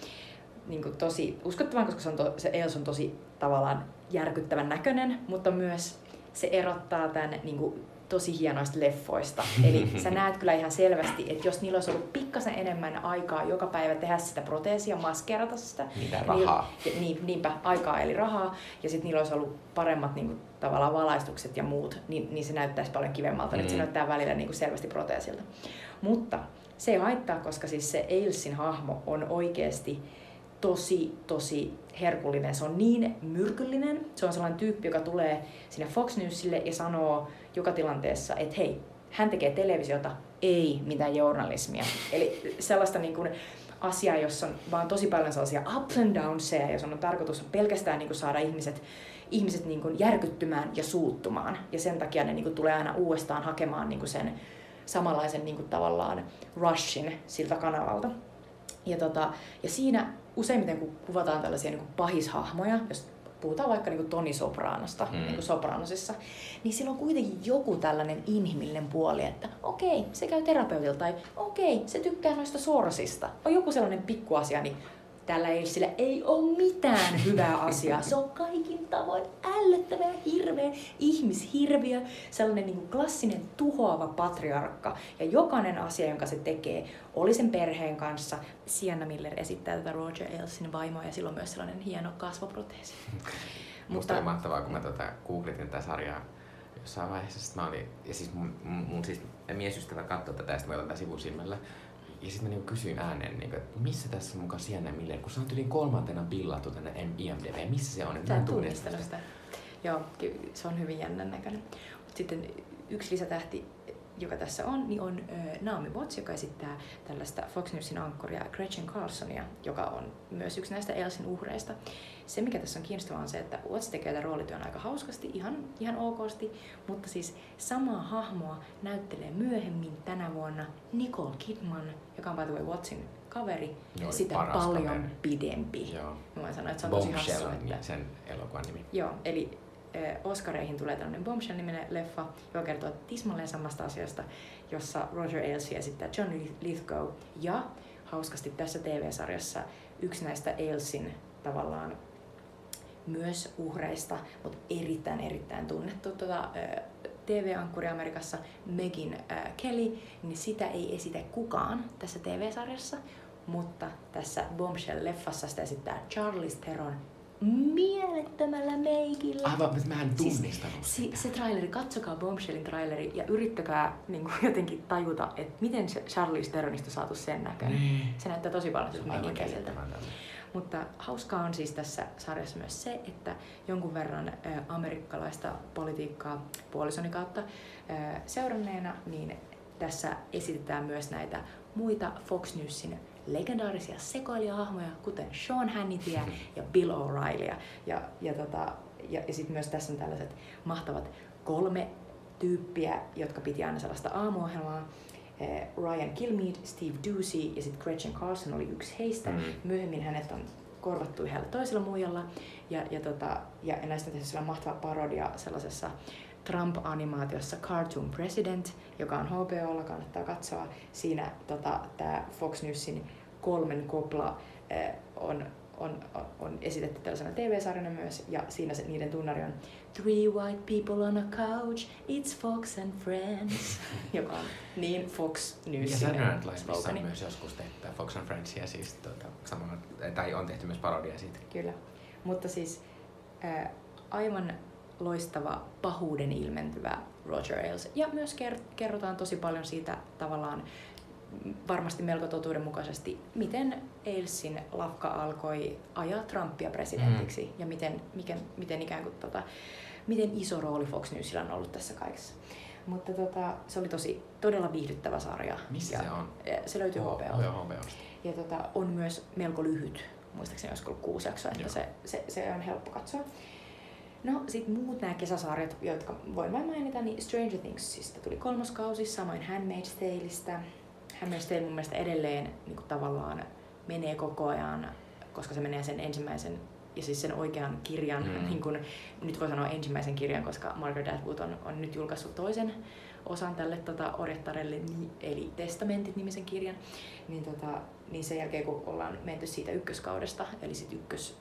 niin kuin tosi uskottavan, koska se, on to, se Ailes on tosi tavallaan järkyttävän näköinen, mutta myös se erottaa tämän niin kuin, tosi hienoista leffoista. *laughs* Eli sä näet kyllä ihan selvästi, että jos niillä olisi ollut pikkasen enemmän aikaa joka päivä tehdä sitä proteesia, maskerata sitä, niin- rahaa. ja, niin, niinpä, aikaa eli rahaa, ja sitten niillä olisi ollut paremmat niin kuin, tavallaan valaistukset ja muut, niin, niin se näyttäisi paljon kivemmalta. Mm. Nyt se Mm. näyttää välillä niin kuin selvästi proteesilta. Mutta se ei haittaa, koska siis se Ailesin hahmo on oikeasti tosi, tosi herkullinen. Se on niin myrkyllinen. Se on sellainen tyyppi, joka tulee sinne Fox Newsille ja sanoo joka tilanteessa, että hei, hän tekee televisiota, ei mitään journalismia. Eli sellaista niin kuin asiaa, jossa on vaan tosi paljon sellaisia ups and downsia, jos on tarkoitus pelkästään niin kuin saada ihmiset, ihmiset niin kuin järkyttymään ja suuttumaan. Ja sen takia ne niin kuin tulee aina uudestaan hakemaan niin kuin sen samanlaisen niin kuin tavallaan rushin siltä kanavalta. Ja, tota, ja siinä useimmiten kun kuvataan tällaisia niin kuin pahishahmoja, jos puhutaan vaikka niin kuin Toni Sopranosta, mm. niin kuin Sopranosissa, niin sillä on kuitenkin joku tällainen inhimillinen puoli, että okei, se käy terapeutilta tai okei, se tykkää noista sorsista. On joku sellainen pikkuasia, niin tällä ei, sillä ei ole mitään hyvää asiaa. Se on kaikin tavoin ällöttävä ja hirveä ihmishirviö, sellainen niin kuin klassinen tuhoava patriarkka. Ja jokainen asia, jonka se tekee, oli sen perheen kanssa. Sienna Miller esittää tätä Roger Ailesin vaimoa ja sillä on myös sellainen hieno kasvoproteesi. Musta oli mahtavaa, kun mä tota, googletin tätä sarjaa jossain vaiheessa. Mä olin, ja siis mun, mun, mun siis miesystävä katsoi tätä ja sitten mä otan sivusilmällä ja sitten mä niinku kysyin ääneen, niinku, että missä tässä on mukaan Sienna Miller, kun se on yli kolmantena pillattu tänne IMDb, missä se on? Mä en tunnistanut sitä. Joo, se on hyvin jännän näköinen. Mutta sitten yksi lisätähti, joka tässä on, niin on Naomi Watts, joka esittää tällaista Fox Newsin ankkoria Gretchen Carlsonia, joka on myös yksi näistä Elsin uhreista se, mikä tässä on kiinnostavaa, on se, että Watts tekee tämän roolityön aika hauskasti, ihan, ihan okosti, mutta siis samaa hahmoa näyttelee myöhemmin tänä vuonna Nicole Kidman, joka on by the way Wattsin kaveri, Joo, sitä paljon kaveri. pidempi. Joo. Mä voin sanoa, että se on tosi hassu. Että... sen elokuvan nimi. Joo, eli Oscareihin tulee tämmöinen Bombshell-niminen leffa, joka kertoo tismalleen samasta asiasta, jossa Roger Ailes esittää John Lithgow. Ja hauskasti tässä TV-sarjassa yksi näistä Ailesin tavallaan myös uhreista, mutta erittäin erittäin tunnettu tuota, TV-ankkuri Amerikassa, Megin äh, Kelly, niin sitä ei esitä kukaan tässä TV-sarjassa, mutta tässä Bombshell-leffassa sitä esittää Charles Theron mielettömällä meikillä. Aivan, mutta mä en tunnistanut siis, Se, se traileri, katsokaa Bombshellin traileri ja yrittäkää niin kuin jotenkin tajuta, että miten se Charlize Theronista saatu sen näköinen. Niin. Se näyttää tosi paljon siltä Kelliltä. Mutta hauskaa on siis tässä sarjassa myös se, että jonkun verran amerikkalaista politiikkaa puolisoni kautta seuranneena, niin tässä esitetään myös näitä muita Fox Newsin legendaarisia sekoilijahahmoja, kuten Sean Hannityä ja Bill O'Reillya. Ja, ja, tota, ja, ja sitten myös tässä on tällaiset mahtavat kolme tyyppiä, jotka piti aina sellaista aamuohjelmaa. Eh, Ryan Kilmeade, Steve Ducey ja sitten Gretchen Carlson oli yksi heistä. Mm. Myöhemmin hänet on korvattu yhdellä toisella muijalla. Ja, ja, tota, ja näistä on tehty mahtava parodia sellaisessa Trump-animaatiossa Cartoon President, joka on HBOlla, kannattaa katsoa. Siinä tota, tämä Fox Newsin kolmen kopla eh, on, on, on esitetty tällaisena TV-sarjana myös, ja siinä se, niiden tunnari on Three white people on a couch, it's Fox and Friends, *laughs* joka on niin Fox News. Ja Live on myös joskus tehty Fox and Friendsia, siis tuota, samalla, tai on tehty myös parodia siitä. Kyllä, mutta siis ää, aivan loistava pahuuden ilmentyvä Roger Ailes. Ja myös kerrotaan tosi paljon siitä tavallaan varmasti melko totuudenmukaisesti, miten Ailesin lafka alkoi ajaa Trumpia presidentiksi mm. ja miten, miten, miten ikään kuin tota, miten iso rooli Fox Newsilla on ollut tässä kaikessa. Mutta tota, se oli tosi todella viihdyttävä sarja. Missä ja se on? Se löytyy HBO. Ja tota, on myös melko lyhyt. Muistaakseni olisiko ollut kuusi jaksoa, että se, se, se, on helppo katsoa. No sit muut nämä kesäsarjat, jotka voin vain mainita, niin Stranger Thingsista tuli kolmas kausi, samoin Handmaid's Taleista. Tale mun mielestä edelleen niin kuin tavallaan menee koko ajan, koska se menee sen ensimmäisen ja siis sen oikean kirjan, mm. *laughs* niin kun, nyt voi sanoa ensimmäisen kirjan, koska Margaret Atwood on, on nyt julkaissut toisen osan tälle tota, orjattarelle, eli Testamentit-nimisen kirjan, niin, tota, niin sen jälkeen kun ollaan menty siitä ykköskaudesta, eli sit ykkös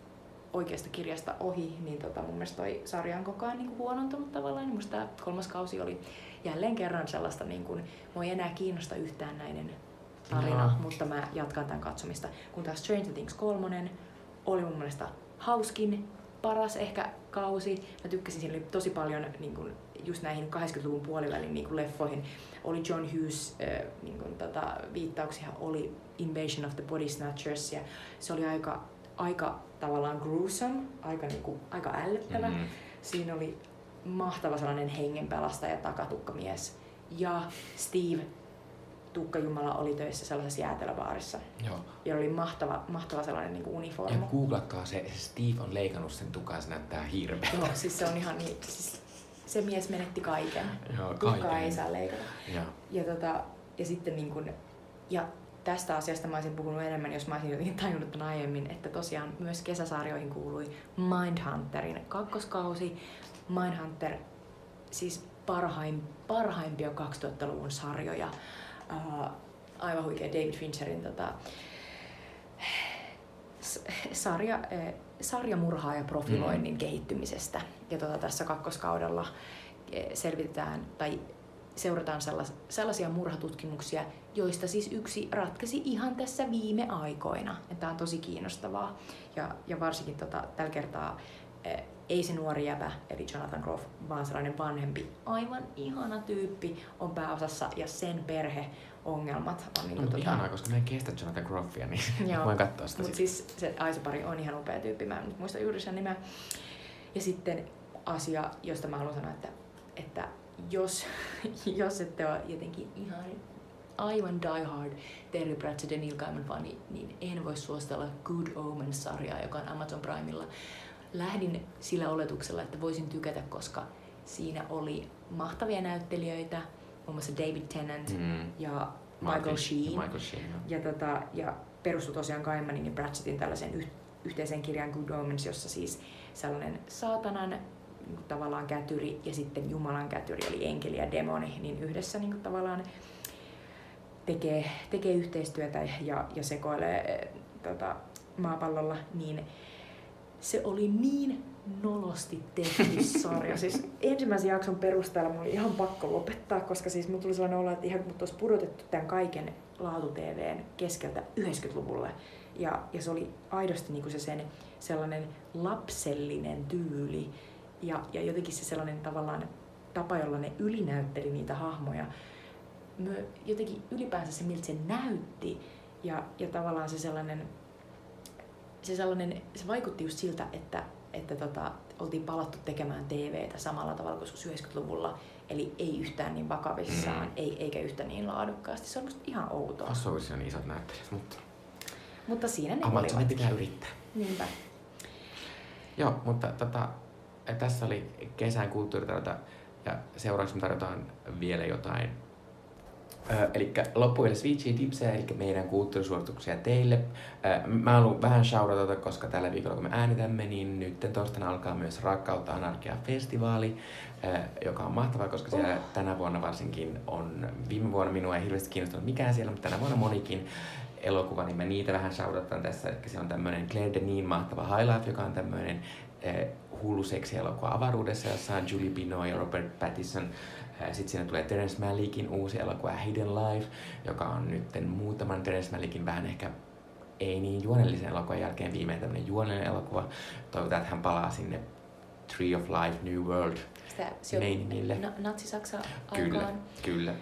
oikeasta kirjasta ohi, niin tota, mun mielestä toi sarja on koko ajan niin huonontunut tavallaan. Niin musta tämä kolmas kausi oli jälleen kerran sellaista, niin kuin, mua ei enää kiinnosta yhtään näiden tarina, no. mutta mä jatkan tämän katsomista. Kun taas Stranger Things kolmonen oli mun mielestä hauskin, paras ehkä kausi. Mä tykkäsin, siinä oli tosi paljon niin kuin, just näihin 80-luvun puolivälin niin kuin leffoihin. Oli John Hughes äh, niin kuin, tota, viittauksia, oli Invasion of the Body Snatchers ja se oli aika aika tavallaan gruesome, aika, niinku, aika ällöttävä. Mm-hmm. Siinä oli mahtava sellainen hengenpelastaja takatukkamies. Ja Steve Tukkajumala oli töissä sellaisessa jäätelöbaarissa. Joo. Ja oli mahtava, mahtava sellainen niin Ja uniformu. googlatkaa se, Steve on leikannut sen tukaan, se näyttää hirveältä. Joo, siis se on ihan niin, siis se mies menetti kaiken. Joo, Tukkaa ei saa leikata. Joo. Ja, tota, ja sitten niin kun, ja tästä asiasta mä olisin puhunut enemmän, jos mä olisin jotenkin tajunnut tämän aiemmin, että tosiaan myös kesäsarjoihin kuului Mindhunterin kakkoskausi. Mindhunter, siis parhaim, parhaimpia 2000-luvun sarjoja. Uh, aivan huikea David Fincherin tota, sarja, eh, sarjamurhaa ja profiloinnin mm. kehittymisestä. Ja tota, tässä kakkoskaudella eh, selvitetään tai seurataan sellas, sellaisia murhatutkimuksia, joista siis yksi ratkesi ihan tässä viime aikoina. Tämä on tosi kiinnostavaa. Ja, ja varsinkin tota, tällä kertaa ei se nuori jäbä, eli Jonathan Groff, vaan sellainen vanhempi, aivan ihana tyyppi on pääosassa ja sen perheongelmat on niin No, tota, ihanaa, koska mä en kestä Jonathan Groffia, niin *laughs* Joo. voin katsoa sitä mutta siis se Aisa-pari on ihan upea tyyppi, mä en nyt muista juuri sen nimeä. Ja sitten asia, josta mä haluan sanoa, että, että jos, *laughs* jos ette ole jotenkin ihan aivan die hard Terry Pratchett ja Neil Gaiman fani, niin en voi suositella Good Omens-sarjaa, joka on Amazon Primella. Lähdin sillä oletuksella, että voisin tykätä, koska siinä oli mahtavia näyttelijöitä, muun muassa David Tennant Mm. ja Michael Sheen. Ja Michael Sheen, joo. Ja, tota, ja perustui tosiaan Gaimanin ja Pratchettin tällaisen yh- yhteisen kirjan Good Omens, jossa siis sellainen saatanan niin kuin tavallaan kätyri ja sitten Jumalan kätyri, eli enkeli ja demoni, niin yhdessä niin kuin tavallaan tekee, tekee yhteistyötä ja, ja sekoilee eh, tota, maapallolla, niin se oli niin nolosti tehty *laughs* sarja. Siis ensimmäisen jakson perusteella mulla oli ihan pakko lopettaa, koska siis mulla tuli sellainen olo, että ihan mut olisi pudotettu tämän kaiken laatu-TVn keskeltä 90-luvulle. Ja, ja se oli aidosti niinku se sen sellainen lapsellinen tyyli ja, ja jotenkin se sellainen tavallaan tapa, jolla ne ylinäytteli niitä hahmoja. Mö, jotenkin ylipäänsä se, miltä se näytti ja, ja tavallaan se sellainen se, sellainen, se vaikutti just siltä, että, että tota, oltiin palattu tekemään TVtä samalla tavalla kuin 90-luvulla. Eli ei yhtään niin vakavissaan, Mm. ei, eikä yhtä niin laadukkaasti. Se on musta ihan outoa. Assoissa on isot näyttelijät, mutta Mutta siinä ne Amazonin olivat. pitää yrittää. Niinpä. Joo, mutta tota, tässä oli kesän kulttuuritarjota ja seuraavaksi me tarjotaan vielä jotain. Öö, eli loppujen Switchy tipsejä, eli meidän kulttuurisuosituksia teille. Öö, mä haluan vähän shoutouta, koska tällä viikolla kun me äänitämme, niin nyt torstaina alkaa myös Rakkautta Anarkia festivaali, öö, joka on mahtavaa, koska siellä Oh. tänä vuonna varsinkin on, viime vuonna minua ei hirveästi kiinnostanut mikään siellä, mutta tänä vuonna monikin elokuva, niin mä niitä vähän shoutoutan tässä. Eli se on tämmönen Claire Denin mahtava High Life, joka on tämmöinen hullu seksielokuva avaruudessa, jossa on Julie Binoy ja Robert Pattinson. Sitten siinä tulee Terence Malickin uusi elokuva Hidden Life, joka on nyt muutaman Terence Malickin vähän ehkä ei niin juonellisen elokuvan jälkeen viimein tämmöinen juonellinen elokuva. Toivotaan, että hän palaa sinne Tree of Life, New World meiningille. na, natsi-Saksa Kyllä, aikaan. kyllä.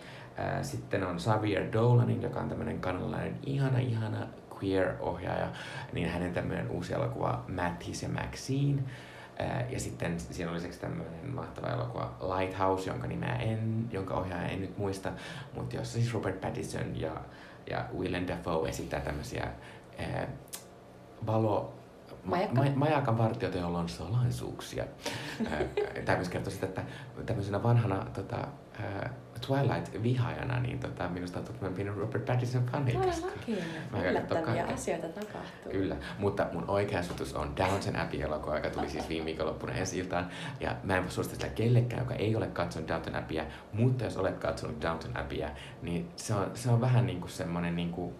Sitten on Xavier Dolanin, joka on tämmöinen kanalainen ihana, ihana queer-ohjaaja, niin hänen tämmöinen uusi elokuva Mattis ja Maxine. Ja sitten siinä oli lisäksi tämmöinen mahtava elokuva Lighthouse, jonka nimeä en, jonka ohjaaja en nyt muista, mutta jossa siis Robert Pattinson ja, ja Willem Dafoe esittää tämmöisiä ää, valo, Majakka? Ma, majakan vartijoita, joilla on salaisuuksia. *laughs* Tämä myös kertoo sitä, että tämmöisenä vanhana tota, ää, Twilight-vihaajana, niin tota, minusta on mä pieni Robert Pattinson fani. koska- Todellakin. Mä Yllättäviä asioita tapahtuu. Kyllä, mutta mun oikea suositus on Downton Abbey-elokuva, joka tuli siis viime viikonloppuna ensi iltaan. Ja mä en voi suositella sitä kellekään, joka ei ole katsonut Downton Abbeyä, mutta jos olet katsonut Downton Abbeyä, niin se on, se on vähän niinku semmonen niinku,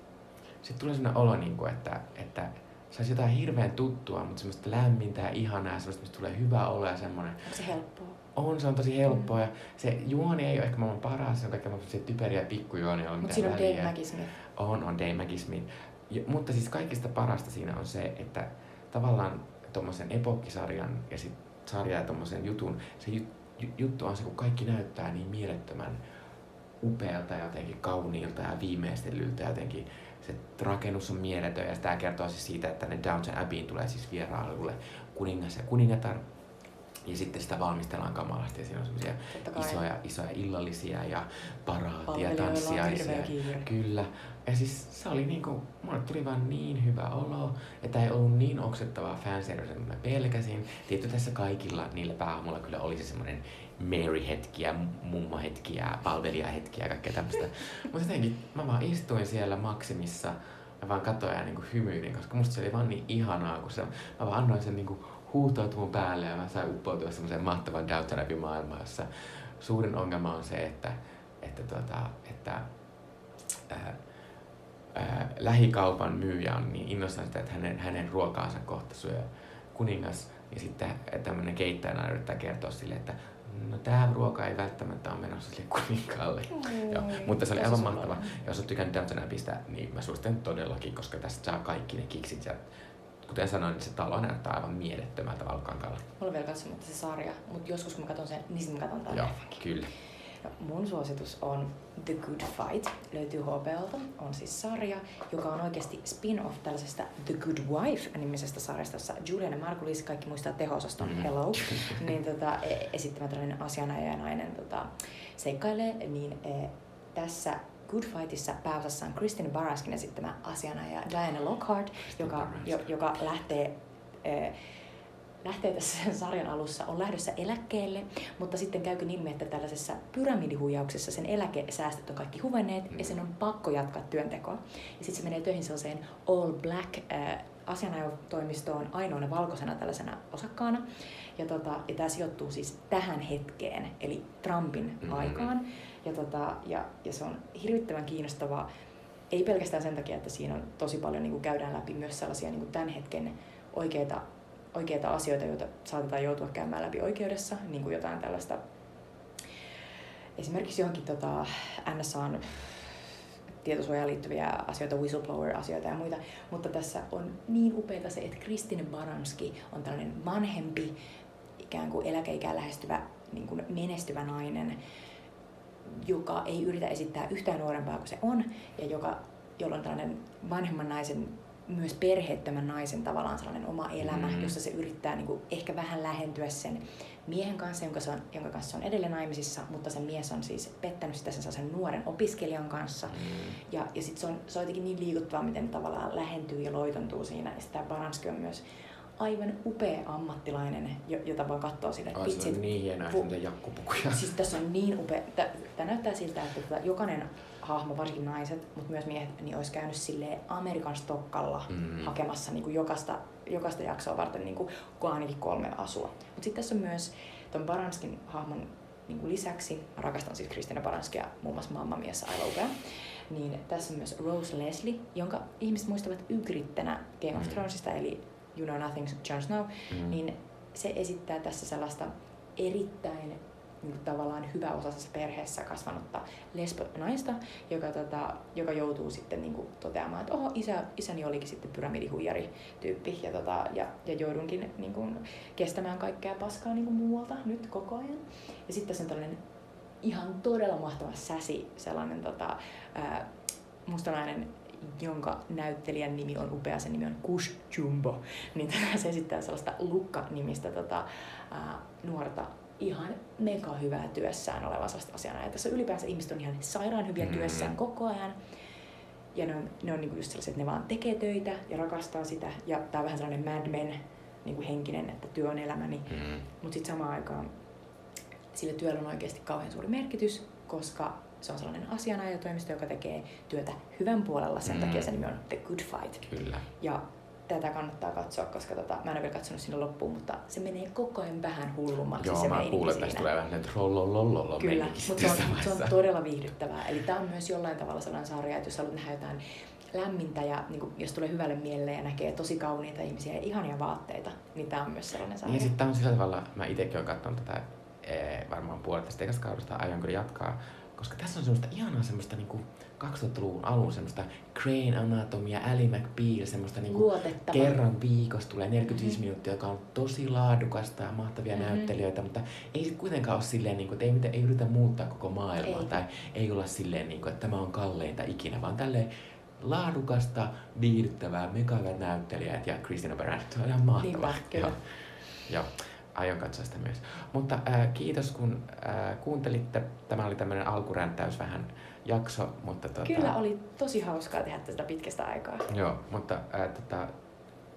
sitten tulee sellainen olo, niinku, että, että se olisi jotain hirveän tuttua, mutta semmoista lämmintä ja ihanaa, semmoista, mistä tulee hyvä olo ja semmoinen. Onko se helppoa? On, se on tosi helppoa ja se juoni ei ole ehkä maailman paras, se on kaikkea semmoisia typeriä pikkujuonia, Mutta siinä on. Dave. On, on Dave Mackismith. Ja, mutta siis kaikista parasta siinä on se, että tavallaan tuommoisen epokkisarjan ja sit sarja ja tuommoisen jutun, se jut, ju- juttu on se, kun kaikki näyttää niin mielettömän upealta ja jotenkin kauniilta ja viimeistellyltä ja jotenkin se rakennus on mieletön ja tämä kertoo siis siitä, että ne Downton Abbeyin tulee siis vierailulle kuningas ja kuningatar. Ja sitten sitä valmistellaan kamalasti ja siinä on semmoisia isoja, isoja illallisia ja paraatia, tanssiaisia. Kyllä. Ja siis se oli niinku, mulle tuli vaan niin hyvä olo, että ei ollut niin oksettavaa fanservice, mitä mä pelkäsin. Tietty tässä kaikilla niillä päähahmoilla kyllä oli se semmoinen Mary-hetkiä, mummo-hetkiä, palvelijahetkiä ja kaikkea tämmöistä. *laughs* Mutta jotenkin mä vaan istuin siellä Maksimissa ja vaan katsoin ja niinku hymyilin, koska musta se oli vaan niin ihanaa, kun se, mä vaan annoin sen niinku huutautua mun päälle ja mä sain uppoutua semmoiseen mahtavan Downton Abbey maailmaan, jossa suurin ongelma on se, että, että, tuota, että ää, ää, lähikaupan myyjä on niin innoissaan sitä, että hänen, hänen ruokaansa kohta syö kuningas. Ja sitten tämmöinen keittäjä yrittää kertoa sille, että no tämä ruoka ei välttämättä ole menossa sille kuninkaalle. Mm, Joo, mutta se oli aivan mahtava. Jos olet tykännyt Downton Abbeystä, niin mä suosittelen todellakin, koska tästä saa kaikki ne kiksit ja kuten sanoin, niin se talo näyttää aivan mielettömältä Valkankaalla. Mulla on vielä katsomatta se sarja, mutta joskus kun mä katson sen, niin sitten mä katson tämän Joo, kyllä. Ja mun suositus on The Good Fight, löytyy HBOlta, on siis sarja, joka on oikeasti spin-off tällaisesta The Good Wife-nimisestä sarjasta, jossa Juliana Margulis, kaikki muistaa tehosaston mm-hmm. Hello, *laughs* niin tota, e, esittämä tällainen asianajaja ja nainen tota, seikkailee, niin e, tässä Good Fightissa pääosassa on Kristin Baraskin esittämä asianajaja Diana Lockhart, joka, jo, joka lähtee e, lähtee tässä sen *laughs* sarjan alussa, on lähdössä eläkkeelle, mutta sitten käykin ilmi, että tällaisessa pyramidihuijauksessa sen eläkesäästöt on kaikki huvenneet mm. ja sen on pakko jatkaa työntekoa. Ja sitten se menee töihin sellaiseen all black äh, asianajotoimistoon ainoana valkoisena tällaisena osakkaana. Ja, tota, ja tämä sijoittuu siis tähän hetkeen, eli Trumpin mm-hmm. aikaan. Ja, tota, ja, ja se on hirvittävän kiinnostavaa, ei pelkästään sen takia, että siinä on tosi paljon niin kuin käydään läpi myös sellaisia niin kuin tämän hetken oikeita oikeita asioita, joita saatetaan joutua käymään läpi oikeudessa, niin kuin jotain tällaista. Esimerkiksi johonkin tota, NSAn tietosuojaan liittyviä asioita, whistleblower-asioita ja muita, mutta tässä on niin upeita se, että Kristine Baranski on tällainen vanhempi, ikään kuin eläkeikään lähestyvä, niin kuin menestyvä nainen, joka ei yritä esittää yhtään nuorempaa kuin se on, ja joka, jolla on tällainen vanhemman naisen myös perheettömän naisen tavallaan sellainen oma elämä, mm. jossa se yrittää niin kuin ehkä vähän lähentyä sen miehen kanssa, jonka, se on, jonka kanssa se on edelleen naimisissa, mutta sen mies on siis pettänyt sitä sen, sen nuoren opiskelijan kanssa. Mm. Ja, ja sitten se on, se on jotenkin niin liikuttavaa, miten tavallaan lähentyy ja loitontuu siinä. Ja Baranski on myös aivan upea ammattilainen, jota voi katsoa sille. Ai, se on niin hienoa, pu- jakkupukuja. Siis tässä on niin upea. Tämä näyttää siltä, että tota, jokainen hahmo, varsinkin naiset, mutta myös miehet, niin olisi käynyt sille Amerikan Stokkalla mm. hakemassa niin kuin jokaista, jokaista jaksoa varten niin kuin, ainakin kolme asua. Mutta sitten tässä on myös tuon Baranskin hahmon niin kuin lisäksi, mä rakastan siis Kristina Baranskia, muun muassa Mamma Miessä aivan upea, niin tässä on myös Rose Leslie, jonka ihmiset muistavat Ygrittenä Game of mm. Thronesista, eli You Know Nothing, Jon Snow, mm. niin se esittää tässä sellaista erittäin niin tavallaan hyväosaisessa perheessä kasvanutta lesbo-naista, joka, tota, joka joutuu sitten niin kuin, toteamaan, että oho, isä, isäni olikin sitten pyramidihuijari tyyppi ja, tota, ja, ja joudunkin niin kuin, kestämään kaikkea paskaa niin kuin muualta nyt koko ajan. Ja sitten tässä on tällainen ihan todella mahtava säsi, sellainen tota, ää, mustanainen jonka näyttelijän nimi on upea, sen nimi on Kush Jumbo, niin se esittää sellaista Lukka-nimistä tota, ää, nuorta ihan mega hyvää työssään oleva sellaista asiana. Ja tässä ylipäänsä ihmiset on ihan sairaan hyviä mm. työssään koko ajan. Ja ne on, ne on niinku just sellaiset, että ne vaan tekee töitä ja rakastaa sitä. Ja tää on vähän sellainen Mad Men niinku henkinen, että työ on elämäni. Mm. Mutta sitten samaan aikaan sillä työllä on oikeasti kauhean suuri merkitys, koska se on sellainen asianajotoimisto, joka tekee työtä hyvän puolella. Sen mm. takia se nimi on The Good Fight. Kyllä. Ja tätä kannattaa katsoa, koska tota, mä en ole vielä katsonut sinne loppuun, mutta se menee koko ajan vähän hullummaksi Joo, se mä kuulen, että tästä tulee vähän trollolololo Kyllä, mutta se on, se on todella viihdyttävää. Eli tämä on myös jollain tavalla sellainen sarja, että jos haluat nähdä jotain lämmintä ja niin kuin, jos tulee hyvälle mielelle ja näkee tosi kauniita ihmisiä ja ihania vaatteita, niin tämä on myös sellainen sarja. Niin sitten tämä on sillä tavalla, mä itsekin olen katsonut tätä ee, varmaan puolet tästä ekasta kaudesta, aion kyllä jatkaa, koska tässä on semmoista ihanaa semmoista niinku 2000-luvun alun semmoista Crane Anatomia, Ally McBeal, semmoista niinku kerran viikossa tulee 45 mm-hmm. minuuttia, joka on tosi laadukasta ja mahtavia mm-hmm. näyttelijöitä, mutta ei sit kuitenkaan ole silleen, niinku, että ei, ei yritä muuttaa koko maailmaa ei. tai ei olla silleen, niinku, että tämä on kalleinta ikinä, vaan tälleen laadukasta, viihdyttävää, mega näyttelijät ja Christina Baranski. Se on ihan mahtavaa. Niinpä, kyllä. Joo. Joo, aion katsoa sitä myös. Mutta äh, kiitos kun äh, kuuntelitte. Tämä oli tämmöinen alkuränttäys vähän jakso, mutta tota, Kyllä oli tosi hauskaa tehdä tätä pitkästä aikaa. Joo, mutta äh, tota,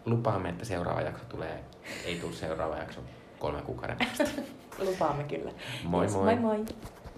lupaamme, että seuraava jakso tulee, ei tule seuraava jakso kolmen kuukauden päästä. *laughs* Lupaamme kyllä. Moi Yes, moi! moi moi!